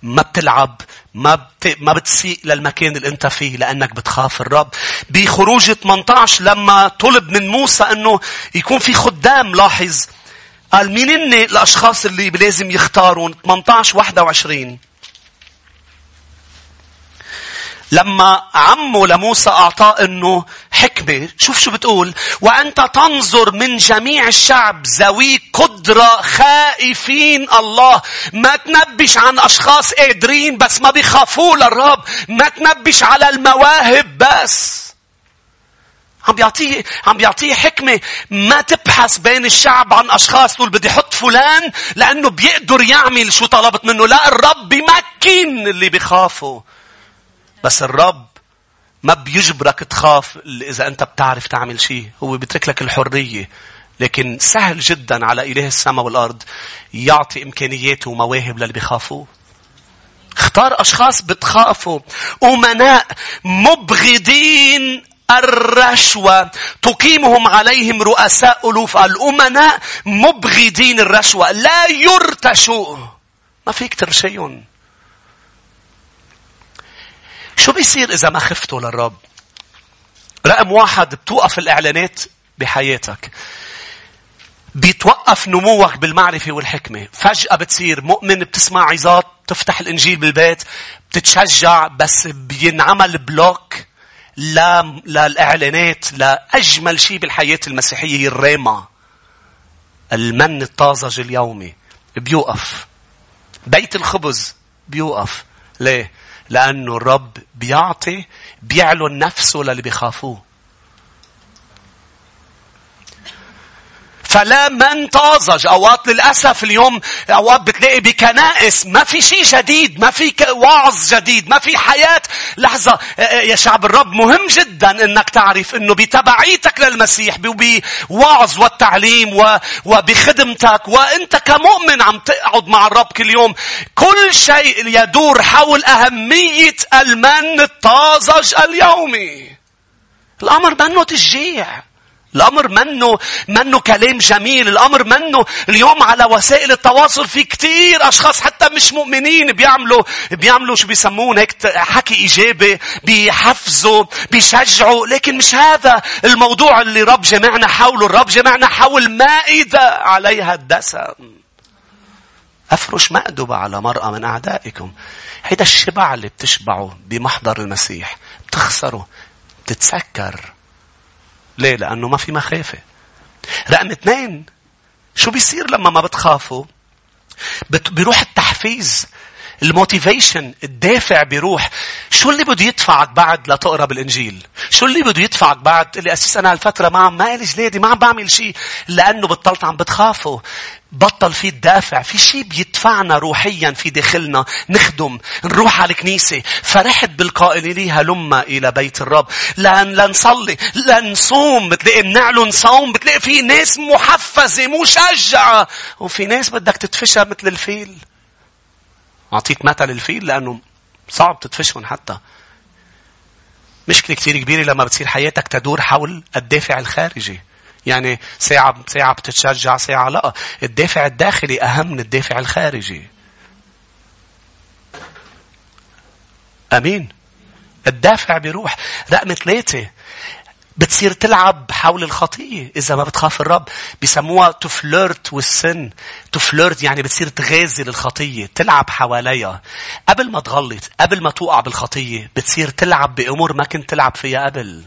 ما بتلعب. ما بت... ما بتسيء للمكان اللي انت فيه لانك بتخاف الرب. بخروج 18 لما طلب من موسى انه يكون في خدام لاحظ قال مين الاشخاص اللي لازم يختارون 18 21 لما عمه لموسى أعطاه أنه حكمة شوف شو بتقول؟ وأنت تنظر من جميع الشعب ذوي قدرة خائفين الله. ما تنبش عن أشخاص قادرين بس ما بيخافوا للرب. ما تنبش على المواهب بس. عم بيعطيه عم بيعطيه حكمة. ما تبحث بين الشعب عن أشخاص تقول بدي أحط فلان لأنه بيقدر يعمل شو طلبت منه. لا الرب بيمكن اللي بيخافوا بس الرب ما بيجبرك تخاف إذا أنت بتعرف تعمل شيء. هو بيترك لك الحرية. لكن سهل جدا على إله السماء والأرض يعطي إمكانيات ومواهب للي بيخافوه. اختار أشخاص بتخافوا أمناء مبغضين الرشوة تقيمهم عليهم رؤساء ألوف الأمناء مبغضين الرشوة لا يرتشوا ما فيك ترشيهم شو بيصير إذا ما خفتوا للرب؟ رقم واحد بتوقف الإعلانات بحياتك. بيتوقف نموك بالمعرفة والحكمة. فجأة بتصير مؤمن بتسمع عظات تفتح الإنجيل بالبيت بتتشجع بس بينعمل بلوك لا للإعلانات لأجمل شيء بالحياة المسيحية هي الريما المن الطازج اليومي. بيوقف. بيت الخبز بيوقف. ليه؟ لأنه الرب بيعطي بيعلن نفسه للي بيخافوه. فلا من طازج. أوقات للأسف اليوم أوقات بتلاقي بكنائس ما في شيء جديد ما في وعظ جديد ما في حياة. لحظة آه، آه، يا شعب الرب مهم جدا أنك تعرف أنه بتبعيتك للمسيح بوعظ والتعليم وبخدمتك. وأنت كمؤمن عم تقعد مع الرب كل يوم. كل شيء يدور حول أهمية المن الطازج اليومي. الأمر منه تشجيع. الأمر منه منه كلام جميل. الأمر منه اليوم على وسائل التواصل في كتير أشخاص حتى مش مؤمنين بيعملوا بيعملوا شو بيسمون هيك حكي إيجابي بيحفزوا بيشجعوا. لكن مش هذا الموضوع اللي رب جمعنا حوله. الرب جمعنا حول مائدة عليها الدسم. أفرش مأدبة على مرأة من أعدائكم. هيدا الشبع اللي بتشبعه بمحضر المسيح بتخسره بتتسكر. ليه؟ لأنه ما في مخافة. رقم اثنين شو بيصير لما ما بتخافوا؟ بيروح التحفيز ال motivation الدافع بيروح شو اللي بده يدفعك بعد لتقرا بالانجيل شو اللي بده يدفعك بعد تقول لي قسيس أنا هالفترة ما عم ما لي جلادة ما عم بعمل شيء لأنه بطلت عم بتخافوا بطل في الدافع في شيء بيدفعنا روحيا في داخلنا نخدم نروح على الكنيسة. فرحت بالقائل لي هلما إلى بيت الرب. لأن لنصلي لنصوم بتلاقي بنعلن صوم بتلاقي في ناس محفزة مشجعة. وفي ناس بدك تدفشها مثل الفيل. أعطيك مثل الفيل لأنه صعب تدفشهم حتى. مشكلة كثير كبيرة لما بتصير حياتك تدور حول الدافع الخارجي. يعني ساعة ساعة بتتشجع ساعة لا. الدافع الداخلي أهم من الدافع الخارجي. أمين. الدافع بيروح. رقم ثلاثة. بتصير تلعب حول الخطية إذا ما بتخاف الرب بيسموها تفلرت والسن تفلرت يعني بتصير تغازل الخطية تلعب حواليها قبل ما تغلط قبل ما توقع بالخطية بتصير تلعب بأمور ما كنت تلعب فيها قبل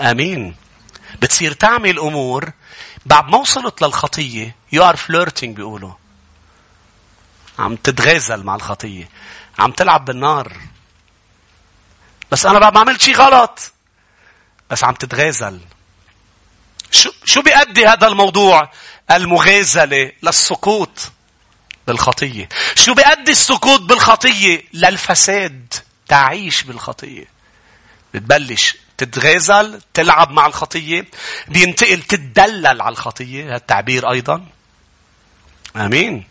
آمين بتصير تعمل أمور بعد ما وصلت للخطية you are flirting بيقولوا عم تتغازل مع الخطية عم تلعب بالنار بس أنا ما عملت شيء غلط. بس عم تتغازل. شو, شو بيأدي هذا الموضوع؟ المغازلة للسقوط بالخطية. شو بيأدي السقوط بالخطية؟ للفساد. تعيش بالخطية. بتبلش تتغازل تلعب مع الخطية بينتقل تتدلل على الخطية هذا التعبير أيضا. آمين.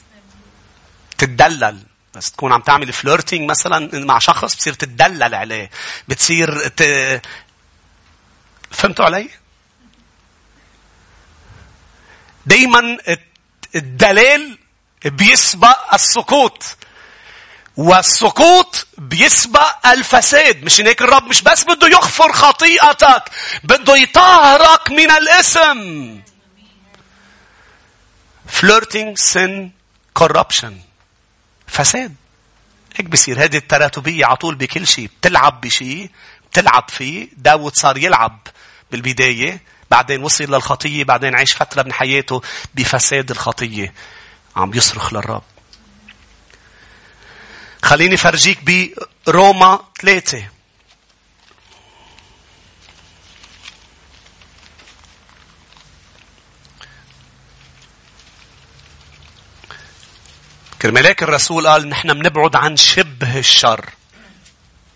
تتدلل. بس تكون عم تعمل فلورتينج مثلا مع شخص بتصير تدلل عليه. بتصير ت... فهمتوا علي؟ دايما الدلال بيسبق السقوط والسقوط بيسبق الفساد مش هيك الرب مش بس بده يغفر خطيئتك بده يطهرك من الاسم flirting sin corruption فساد. هيك بصير هذه التراتبية على طول بكل شيء. بتلعب بشيء بتلعب فيه. داود صار يلعب بالبداية. بعدين وصل للخطية. بعدين عيش فترة من حياته بفساد الخطية. عم يصرخ للرب. خليني فرجيك بروما ثلاثة. كرمالك الرسول قال نحن بنبعد عن شبه الشر.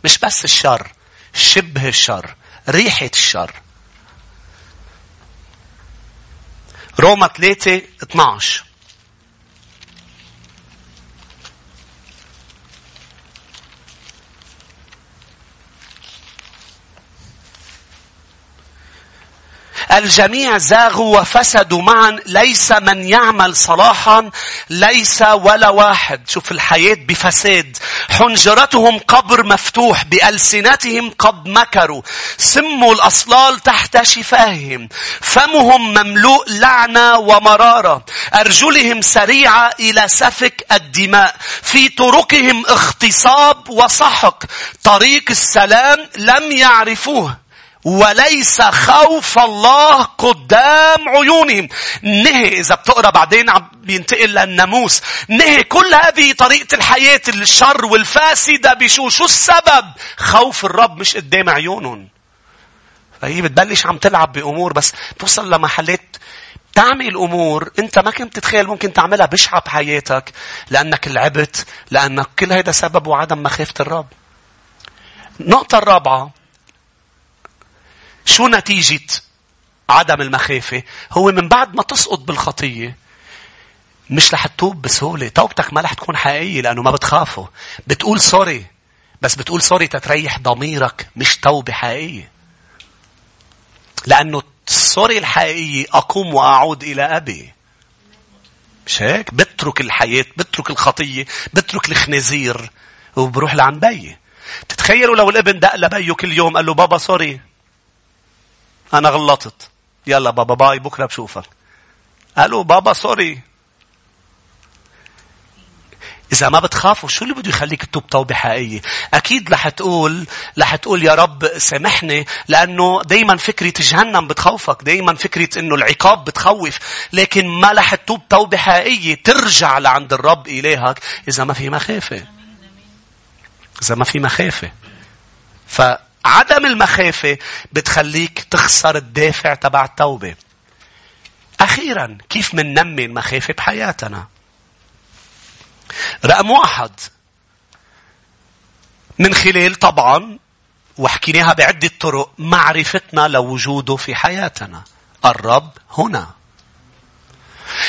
مش بس الشر. شبه الشر. ريحة الشر. روما 3 12 الجميع زاغوا وفسدوا معا. ليس من يعمل صلاحا ليس ولا واحد. شوف الحياة بفساد. حنجرتهم قبر مفتوح بألسنتهم قد مكروا. سموا الأصلال تحت شفاههم. فمهم مملوء لعنة ومرارة. أرجلهم سريعة إلى سفك الدماء. في طرقهم اغتصاب وسحق طريق السلام لم يعرفوه. وليس خوف الله قدام عيونهم. نهي إذا بتقرأ بعدين عم بينتقل للناموس. نهي كل هذه طريقة الحياة الشر والفاسدة بشو؟ شو السبب؟ خوف الرب مش قدام عيونهم. فهي بتبلش عم تلعب بأمور بس توصل لمحلات تعمل أمور أنت ما كنت تتخيل ممكن تعملها بشعة بحياتك لأنك لعبت لأنك كل هذا سببه عدم مخافة الرب. النقطة الرابعة شو نتيجة عدم المخافة؟ هو من بعد ما تسقط بالخطية مش رح تتوب بسهولة. توبتك ما رح تكون حقيقية لأنه ما بتخافه. بتقول sorry. بس بتقول sorry تتريح ضميرك مش توبة حقيقية. لأنه ال sorry الحقيقية أقوم وأعود إلى أبي. مش هيك؟ بترك الحياة، بترك الخطية، بترك الخنازير وبروح لعند بيي. تتخيلوا لو الابن دق لبيه كل يوم قال له بابا sorry أنا غلطت. يلا بابا bye بكرة بشوفك. قالوا بابا sorry. إذا ما بتخافوا شو اللي بده يخليك تتوب توبة حقيقية؟ أكيد رح تقول رح تقول يا رب سامحني لأنه دايما فكرة جهنم بتخوفك، دايما فكرة إنه العقاب بتخوف، لكن ما رح تتوب توبة حقيقية ترجع لعند الرب إلهك إذا ما في مخافة. إذا ما في مخافة. ف عدم المخافة بتخليك تخسر الدافع تبع التوبة. أخيرا كيف مننمي المخافة بحياتنا؟ رقم واحد من خلال طبعا وحكيناها بعدة طرق معرفتنا لوجوده في حياتنا. الرب هنا.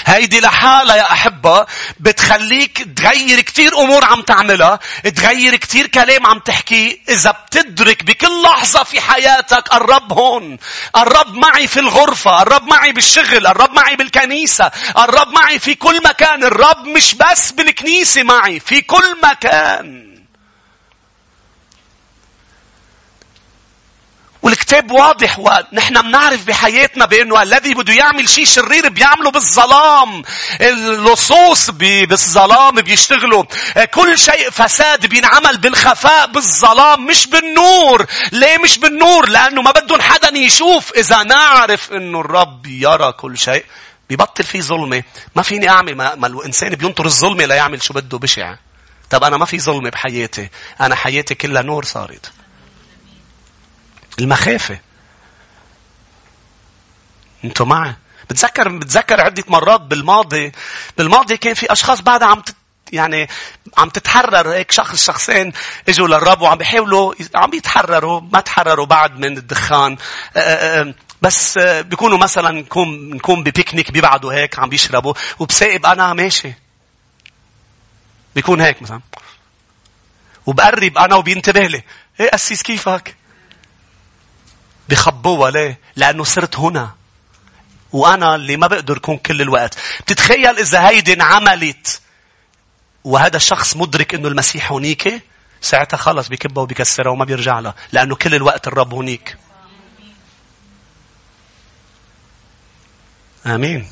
هيدي لحالها يا أحبة بتخليك تغير كتير أمور عم تعملها تغير كتير كلام عم تحكيه إذا بتدرك بكل لحظة في حياتك الرب هون الرب معي في الغرفة الرب معي بالشغل الرب معي بالكنيسة الرب معي في كل مكان الرب مش بس بالكنيسة معي في كل مكان. والكتاب واضح ونحن بنعرف بحياتنا بأنه الذي بده يعمل شيء شرير بيعمله بالظلام. اللصوص بالظلام بيشتغلوا. كل شيء فساد بينعمل بالخفاء بالظلام مش بالنور. ليه مش بالنور؟ لأنه ما بدهم حدا يشوف. إذا نعرف أنه الرب يرى كل شيء بيبطل في ظلمة. ما فيني أعمل ما, ما الإنسان بينطر الظلمة ليعمل شو بده بشع. طب أنا ما في ظلمة بحياتي. أنا حياتي كلها نور صارت. المخافة. أنتوا معي؟ بتذكر بتذكر عدة مرات بالماضي بالماضي كان في أشخاص بعدها عم تت يعني عم تتحرر هيك شخص شخصين إجوا للرب وعم بيحاولوا عم يتحرروا ما تحرروا بعد من الدخان. بس بيكونوا مثلا نكون نكون ببيكنيك بيبعدوا هيك عم بيشربوا وبسائب أنا ماشي. بيكون هيك مثلا. وبقرب أنا وبينتبه لي. إيه قسيس كيفك؟ بخبوها ليه؟ لأنه صرت هنا. وأنا اللي ما بقدر أكون كل الوقت. بتتخيل إذا هيدي انعملت وهذا الشخص مدرك إنه المسيح هونيك ساعتها خلص بكبها وبكسرها وما بيرجع لها. لأنه كل الوقت الرب هونيك. آمين.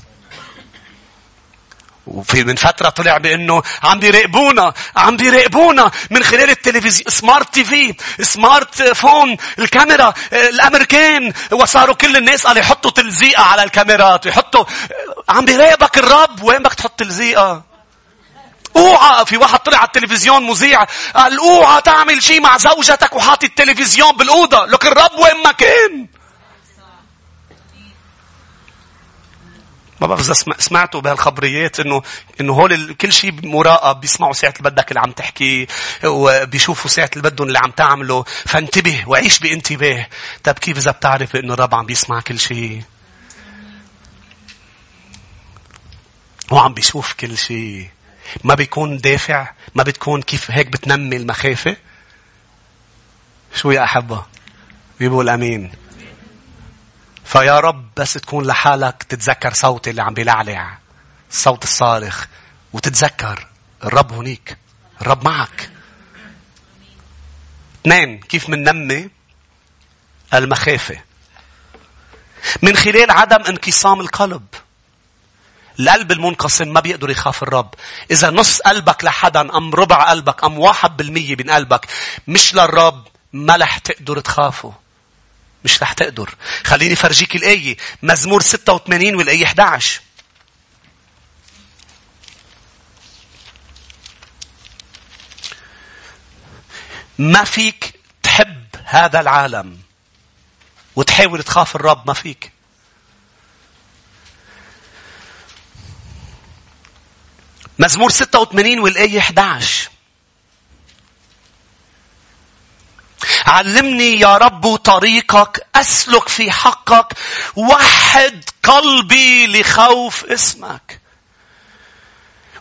وفي من فترة طلع بأنه عم بيراقبونا عم بيراقبونا من خلال التلفزيون smart TV smart phone الكاميرا الأمريكان وصاروا كل الناس قال يحطوا تلزيقة على الكاميرات يحطوا عم بيراقبك الرب وين بدك تحط تلزيقة؟ اوعى في واحد طلع على التلفزيون مذيع قال اوعى تعمل شيء مع زوجتك وحاطط التلفزيون بالأوضة لك الرب وين ما كان؟ ما بعرف إذا سمعتوا بهالخبريات إنه إنه هول كل شيء مراقب بيسمعوا ساعة اللي بدك اللي عم تحكي وبيشوفوا ساعة اللي بدهم اللي عم تعمله فانتبه وعيش بانتباه. طب كيف إذا بتعرف إنه الرب عم بيسمع كل شيء؟ هو عم بيشوف كل شيء ما بيكون دافع ما بتكون كيف هيك بتنمي المخافة. شو يا أحبة؟ بيقول أمين. فيا رب بس تكون لحالك تتذكر صوتي اللي عم بيلعلع الصوت الصارخ وتتذكر الرب هنيك. الرب معك. اثنين كيف مننمي المخافة. من خلال عدم انقسام القلب. القلب المنقسم ما بيقدر يخاف الرب. إذا نص قلبك لحدا أم ربع قلبك أم واحد بالمية من قلبك مش للرب ما رح تقدر تخافه. مش رح تقدر. خليني فرجيك الآية. مزمور 86 والآية 11. ما فيك تحب هذا العالم وتحاول تخاف الرب ما فيك. مزمور 86 والآية 11 علمني يا رب طريقك أسلك في حقك وحد قلبي لخوف اسمك.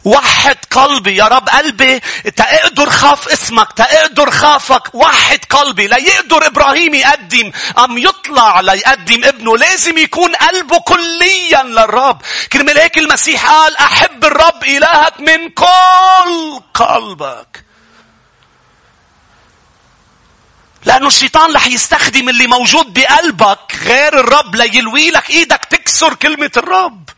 وحد قلبي يا رب قلبي تقدر خاف اسمك تقدر خافك. وحد قلبي لا يقدر إبراهيم يقدم أم يطلع ليقدم ابنه. لازم يكون قلبه كليا للرب. كرمال هيك المسيح قال أحب الرب إلهك من كل قلبك. لأنه الشيطان رح يستخدم اللي موجود بقلبك غير الرب ليلوي لك إيدك تكسر كلمة الرب.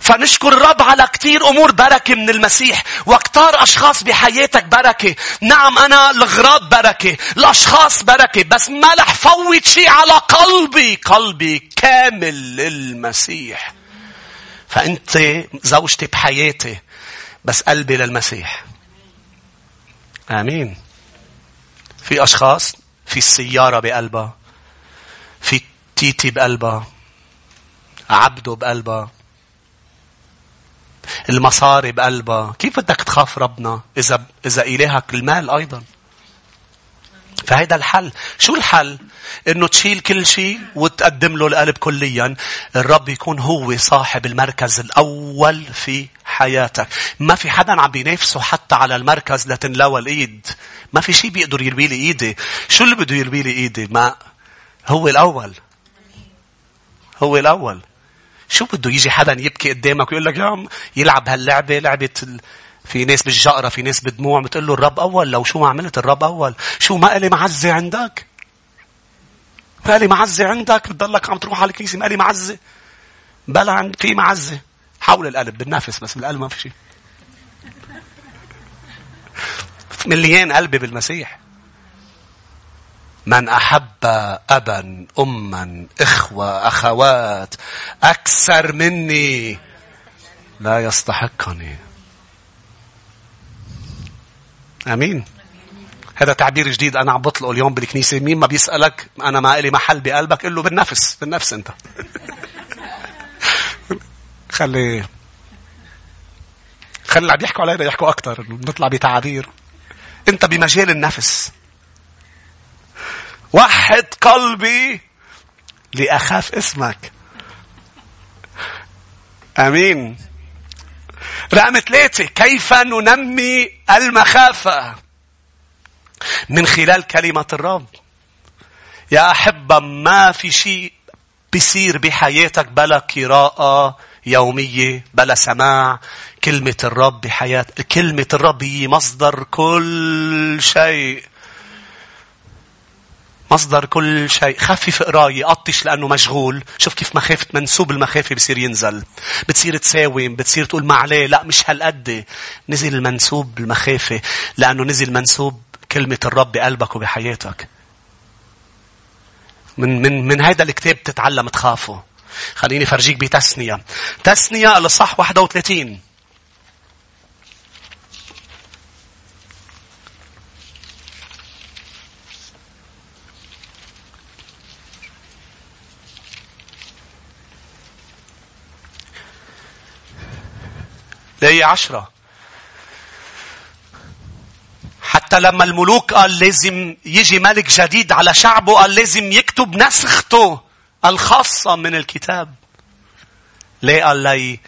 فنشكر الرب على كثير أمور بركة من المسيح. وكتار أشخاص بحياتك بركة. نعم أنا الغراض بركة. الأشخاص بركة. بس ما رح فوت شيء على قلبي. قلبي كامل للمسيح. فأنت زوجتي بحياتي بس قلبي للمسيح. آمين. في أشخاص في السيارة بقلبها في تيتي بقلبها عبده بقلبها المصاري بقلبها. كيف بدك تخاف ربنا إذا, إذا إلهك المال أيضا؟ فهيدا الحل. شو الحل؟ إنه تشيل كل شيء وتقدم له القلب كليا. الرب يكون هو صاحب المركز الأول في حياتك. ما في حدا عم بينافسه حتى على المركز لتنلوى الإيد. ما في شيء بيقدر يربي لي إيدي. شو اللي بده يربي لي إيدي؟ ما هو الأول. هو الأول. شو بده؟ يجي حدا يبكي قدامك ويقول لك يا يلعب هاللعبة لعبة ال... في ناس بالجقرة في ناس بدموع بتقول له الرب أول لو شو ما عملت الرب أول. شو ما لي معزة عندك. ما لي معزة عندك بتضلك عم تروح على الكنيسة ما لي معزة. بلا عند في معزة. حول القلب بالنفس بس بالقلب ما في شيء. مليان قلبي بالمسيح. من أحب أبا أما إخوة أخوات أكثر مني لا يستحقني. أمين. هذا تعبير جديد أنا عم بطلقه اليوم بالكنيسة. مين ما بيسألك أنا ما إلي محل بقلبك قل له بالنفس بالنفس أنت. خلي خلي اللي عم يحكوا علينا يحكوا أكثر نطلع بتعابير. أنت بمجال النفس. وحد قلبي لأخاف اسمك. أمين. رقم ثلاثة كيف ننمي المخافة؟ من خلال كلمة الرب. يا أحبة ما في شيء بيصير بحياتك بلا قراءة يومية بلا سماع. كلمة الرب بحياة كلمة الرب هي مصدر كل شيء. مصدر كل شيء. خفف قراية قطش لأنه مشغول. شوف كيف مخافة منسوب المخافة بصير ينزل. بتصير تساوم بتصير تقول ما عليه. لا مش هالقد. نزل المنسوب المخافة لأنه نزل منسوب كلمة الرب بقلبك وبحياتك. من من من هذا الكتاب تتعلم تخافه. خليني فرجيك بتسنية تسنية الصح 31 الآية عشرة. حتى لما الملوك قال لازم يجي ملك جديد على شعبه قال لازم يكتب نسخته الخاصة من الكتاب. ليه؟ قال لي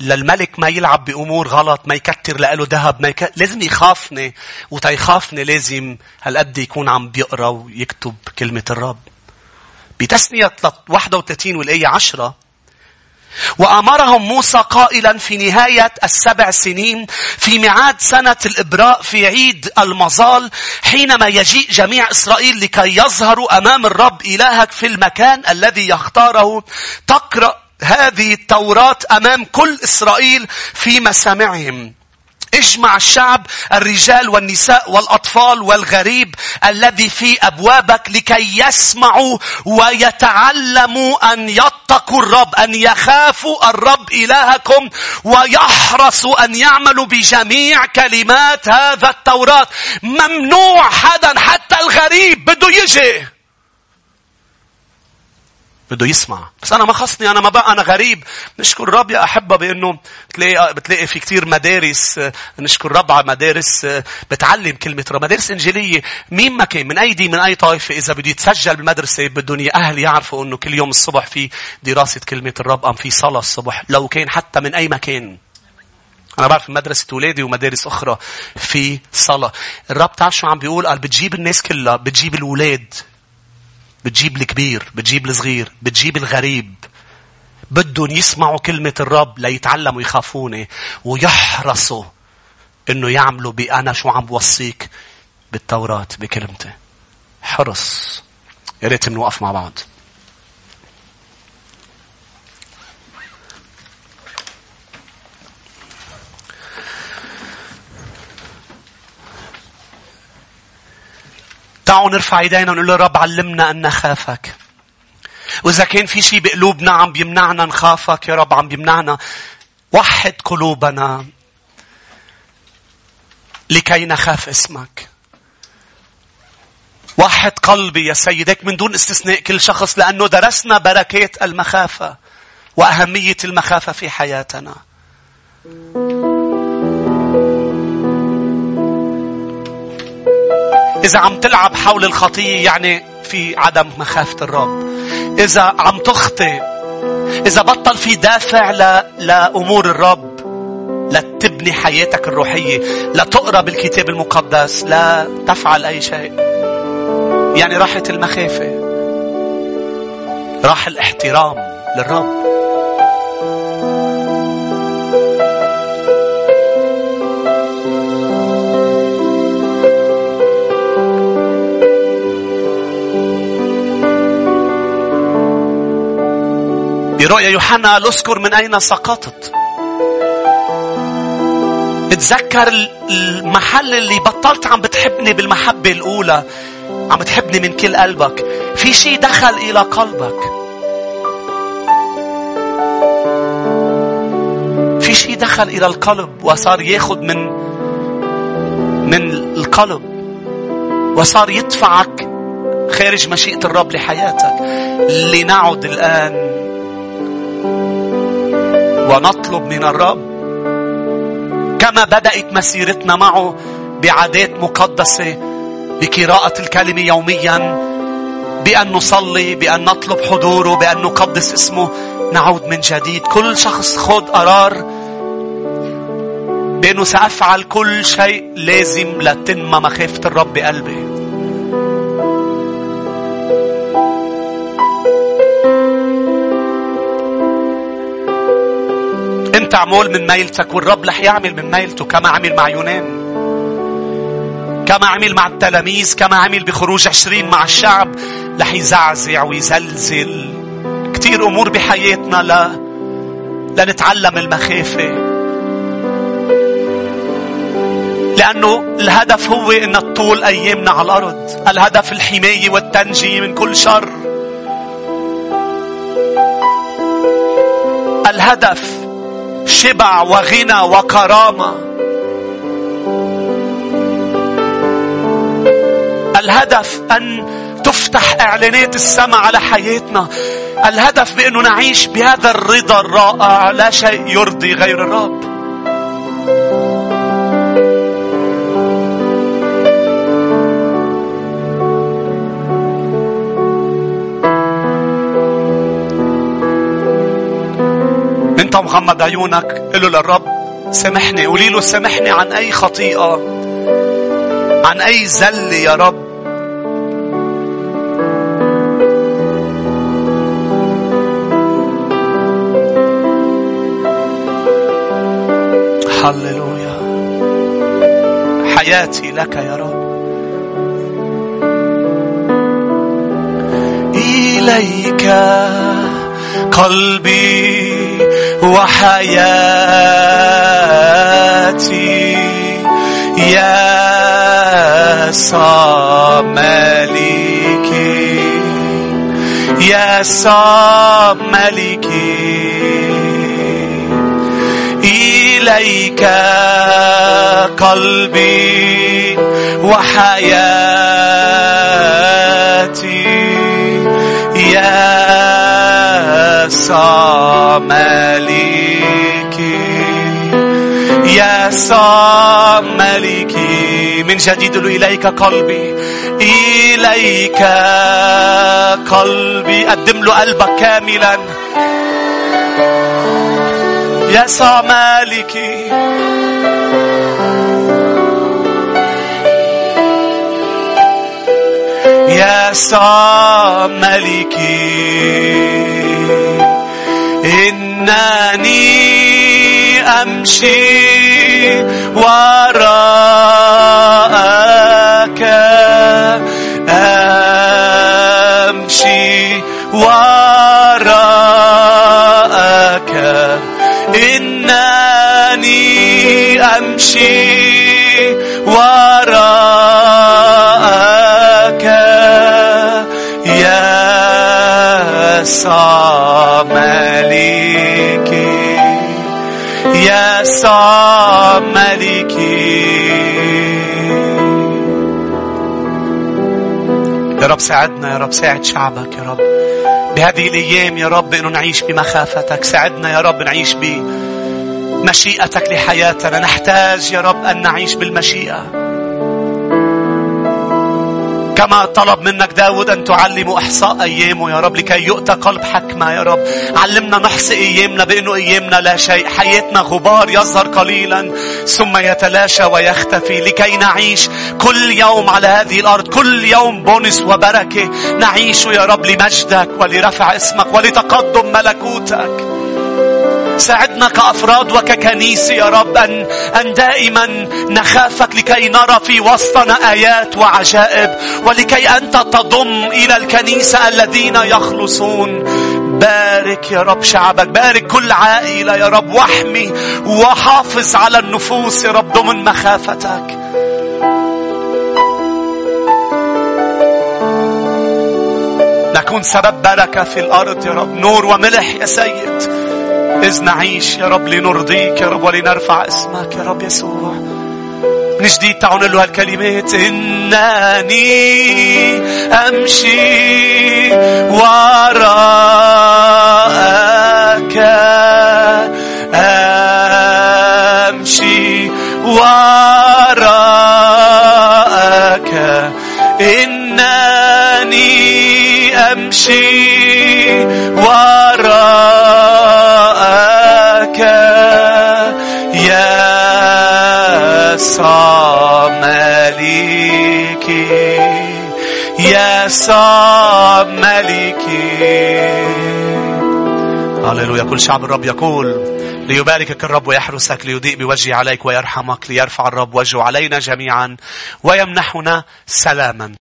للملك ما يلعب بأمور غلط ما يكتر لأله ذهب ما يك... لازم يخافني. وتيخافني لازم هالقد يكون عم بيقرأ ويكتب كلمة الرب. بتسنية 31 والآية 10 وأمرهم موسى قائلا في نهاية السبع سنين في ميعاد سنة الإبراء في عيد المظال حينما يجيء جميع إسرائيل لكي يظهروا أمام الرب إلهك في المكان الذي يختاره تقرأ هذه التوراة أمام كل إسرائيل في مسامعهم. اجمع الشعب الرجال والنساء والأطفال والغريب الذي في أبوابك لكي يسمعوا ويتعلموا أن يتقوا الرب أن يخافوا الرب إلهكم ويحرصوا أن يعملوا بجميع كلمات هذا التوراة. ممنوع حدا حتى الغريب بده يجي. بده يسمع. بس أنا ما خصني أنا ما بقى أنا غريب. نشكر الرب يا أحبة بإنه بتلاقي بتلاقي في كثير مدارس نشكر الرب على مدارس بتعلم كلمة رب. مدارس إنجيلية مين ما كان من أي دين من أي طائفة إذا بده يتسجل بالمدرسة بدهم أهل يعرفوا إنه كل يوم الصبح في دراسة كلمة الرب أم في صلاة الصبح لو كان حتى من أي مكان. أنا بعرف مدرسة أولادي ومدارس أخرى في صلاة. الرب تعرف شو عم بيقول؟ قال بتجيب الناس كلها، بتجيب الأولاد، بتجيب الكبير بتجيب الصغير بتجيب الغريب. بدهم يسمعوا كلمة الرب ليتعلموا يخافوني ويحرصوا إنه يعملوا بأنا شو عم بوصيك بالتوراة بكلمتي. حرص. يا ريت نوقف مع بعض. تعالوا نرفع ايدينا ونقول له رب علمنا أن نخافك. وإذا كان في شيء بقلوبنا عم بيمنعنا نخافك يا رب عم بيمنعنا وحد قلوبنا لكي نخاف اسمك. وحد قلبي يا سيدك من دون استثناء كل شخص لأنه درسنا بركات المخافة وأهمية المخافة في حياتنا. إذا عم تلعب حول الخطية يعني في عدم مخافة الرب. إذا عم تخطئ إذا بطل في دافع ل... لأمور الرب لتبني حياتك الروحية لتقرأ بالكتاب المقدس لا تفعل أي شيء يعني راحت المخافة راح الاحترام للرب برؤيا يوحنا اذكر من أين سقطت. اتذكر المحل اللي بطلت عم بتحبني بالمحبة الأولى. عم بتحبني من كل قلبك. في شيء دخل إلى قلبك. في شيء دخل إلى القلب وصار ياخذ من من القلب وصار يدفعك خارج مشيئة الرب لحياتك لنعد الآن ونطلب من الرب كما بدأت مسيرتنا معه بعادات مقدسة بقراءة الكلمة يوميا بأن نصلي بأن نطلب حضوره بأن نقدس اسمه نعود من جديد. كل شخص خذ قرار بأنه سأفعل كل شيء لازم لتنمى مخافة الرب بقلبي. انت عمول من ميلتك والرب رح يعمل من ميلته كما عمل مع يونان. كما عمل مع التلاميذ كما عمل بخروج عشرين مع الشعب. رح يزعزع ويزلزل. كثير أمور بحياتنا لا لنتعلم المخافة. لأنه الهدف هو أن تطول أيامنا على الأرض. الهدف الحماية والتنجية من كل شر. الهدف شبع وغنى وكرامة. الهدف أن تفتح إعلانات السماء على حياتنا. الهدف بأنه نعيش بهذا الرضا الرائع. لا شيء يرضي غير الرب. انت مغمض عيونك. قل له للرب سامحني. قولي له سامحني عن أي خطيئة عن أي زل يا رب. هللويا. حياتي لك يا رب. إليك قلبي وحياتي. يا صاب ملكي يا صاب ملكي إليك قلبي وحياتي. يا صام ملكي يا صام ملكي من جديد إليك قلبي. إليك قلبي. قدم له قلبك كاملا. يسوع مالكي يسوع ملكي إنني أمشي وراءك. أمشي وراءك. إنني أمشي صام ملكي صام ملكي يا رب ساعدنا يا رب ساعد شعبك يا رب. بهذه الأيام يا رب أنه نعيش بمخافتك. ساعدنا يا رب نعيش بمشيئتك لحياتنا. نحتاج يا رب أن نعيش بالمشيئة. كما طلب منك داود أن تعلم إحصاء أيامه. يا رب لكي يؤتى قلب حكمة. يا رب علمنا نحصي أيامنا بأنه أيامنا لا شيء. حياتنا غبار يظهر قليلا ثم يتلاشى ويختفي. لكي نعيش كل يوم على هذه الأرض كل يوم بونس وبركة. نعيش يا رب لمجدك ولرفع اسمك ولتقدم ملكوتك. ساعدنا كأفراد وككنيسة يا رب أن, أن دائما نخافك لكي نرى في وسطنا آيات وعجائب ولكي أنت تضم إلى الكنيسة الذين يخلصون. بارك يا رب شعبك بارك كل عائلة يا رب واحمي وحافظ على النفوس يا رب ضمن مخافتك. نكون سبب بركة في الأرض يا رب نور وملح يا سيد. إذ نعيش يا رب لنرضيك يا رب ولنرفع اسمك يا رب يسوع. من جديد تعالوا له هالكلمات. إنني أمشي وراءك. أمشي وراءك. إنني أمشي وراءك. صام مليكي هللويا كل شعب الرب يقول ليباركك الرب ويحرسك ليضيء بوجهه عليك ويرحمك ليرفع الرب وجهه علينا جميعا ويمنحنا سلاما.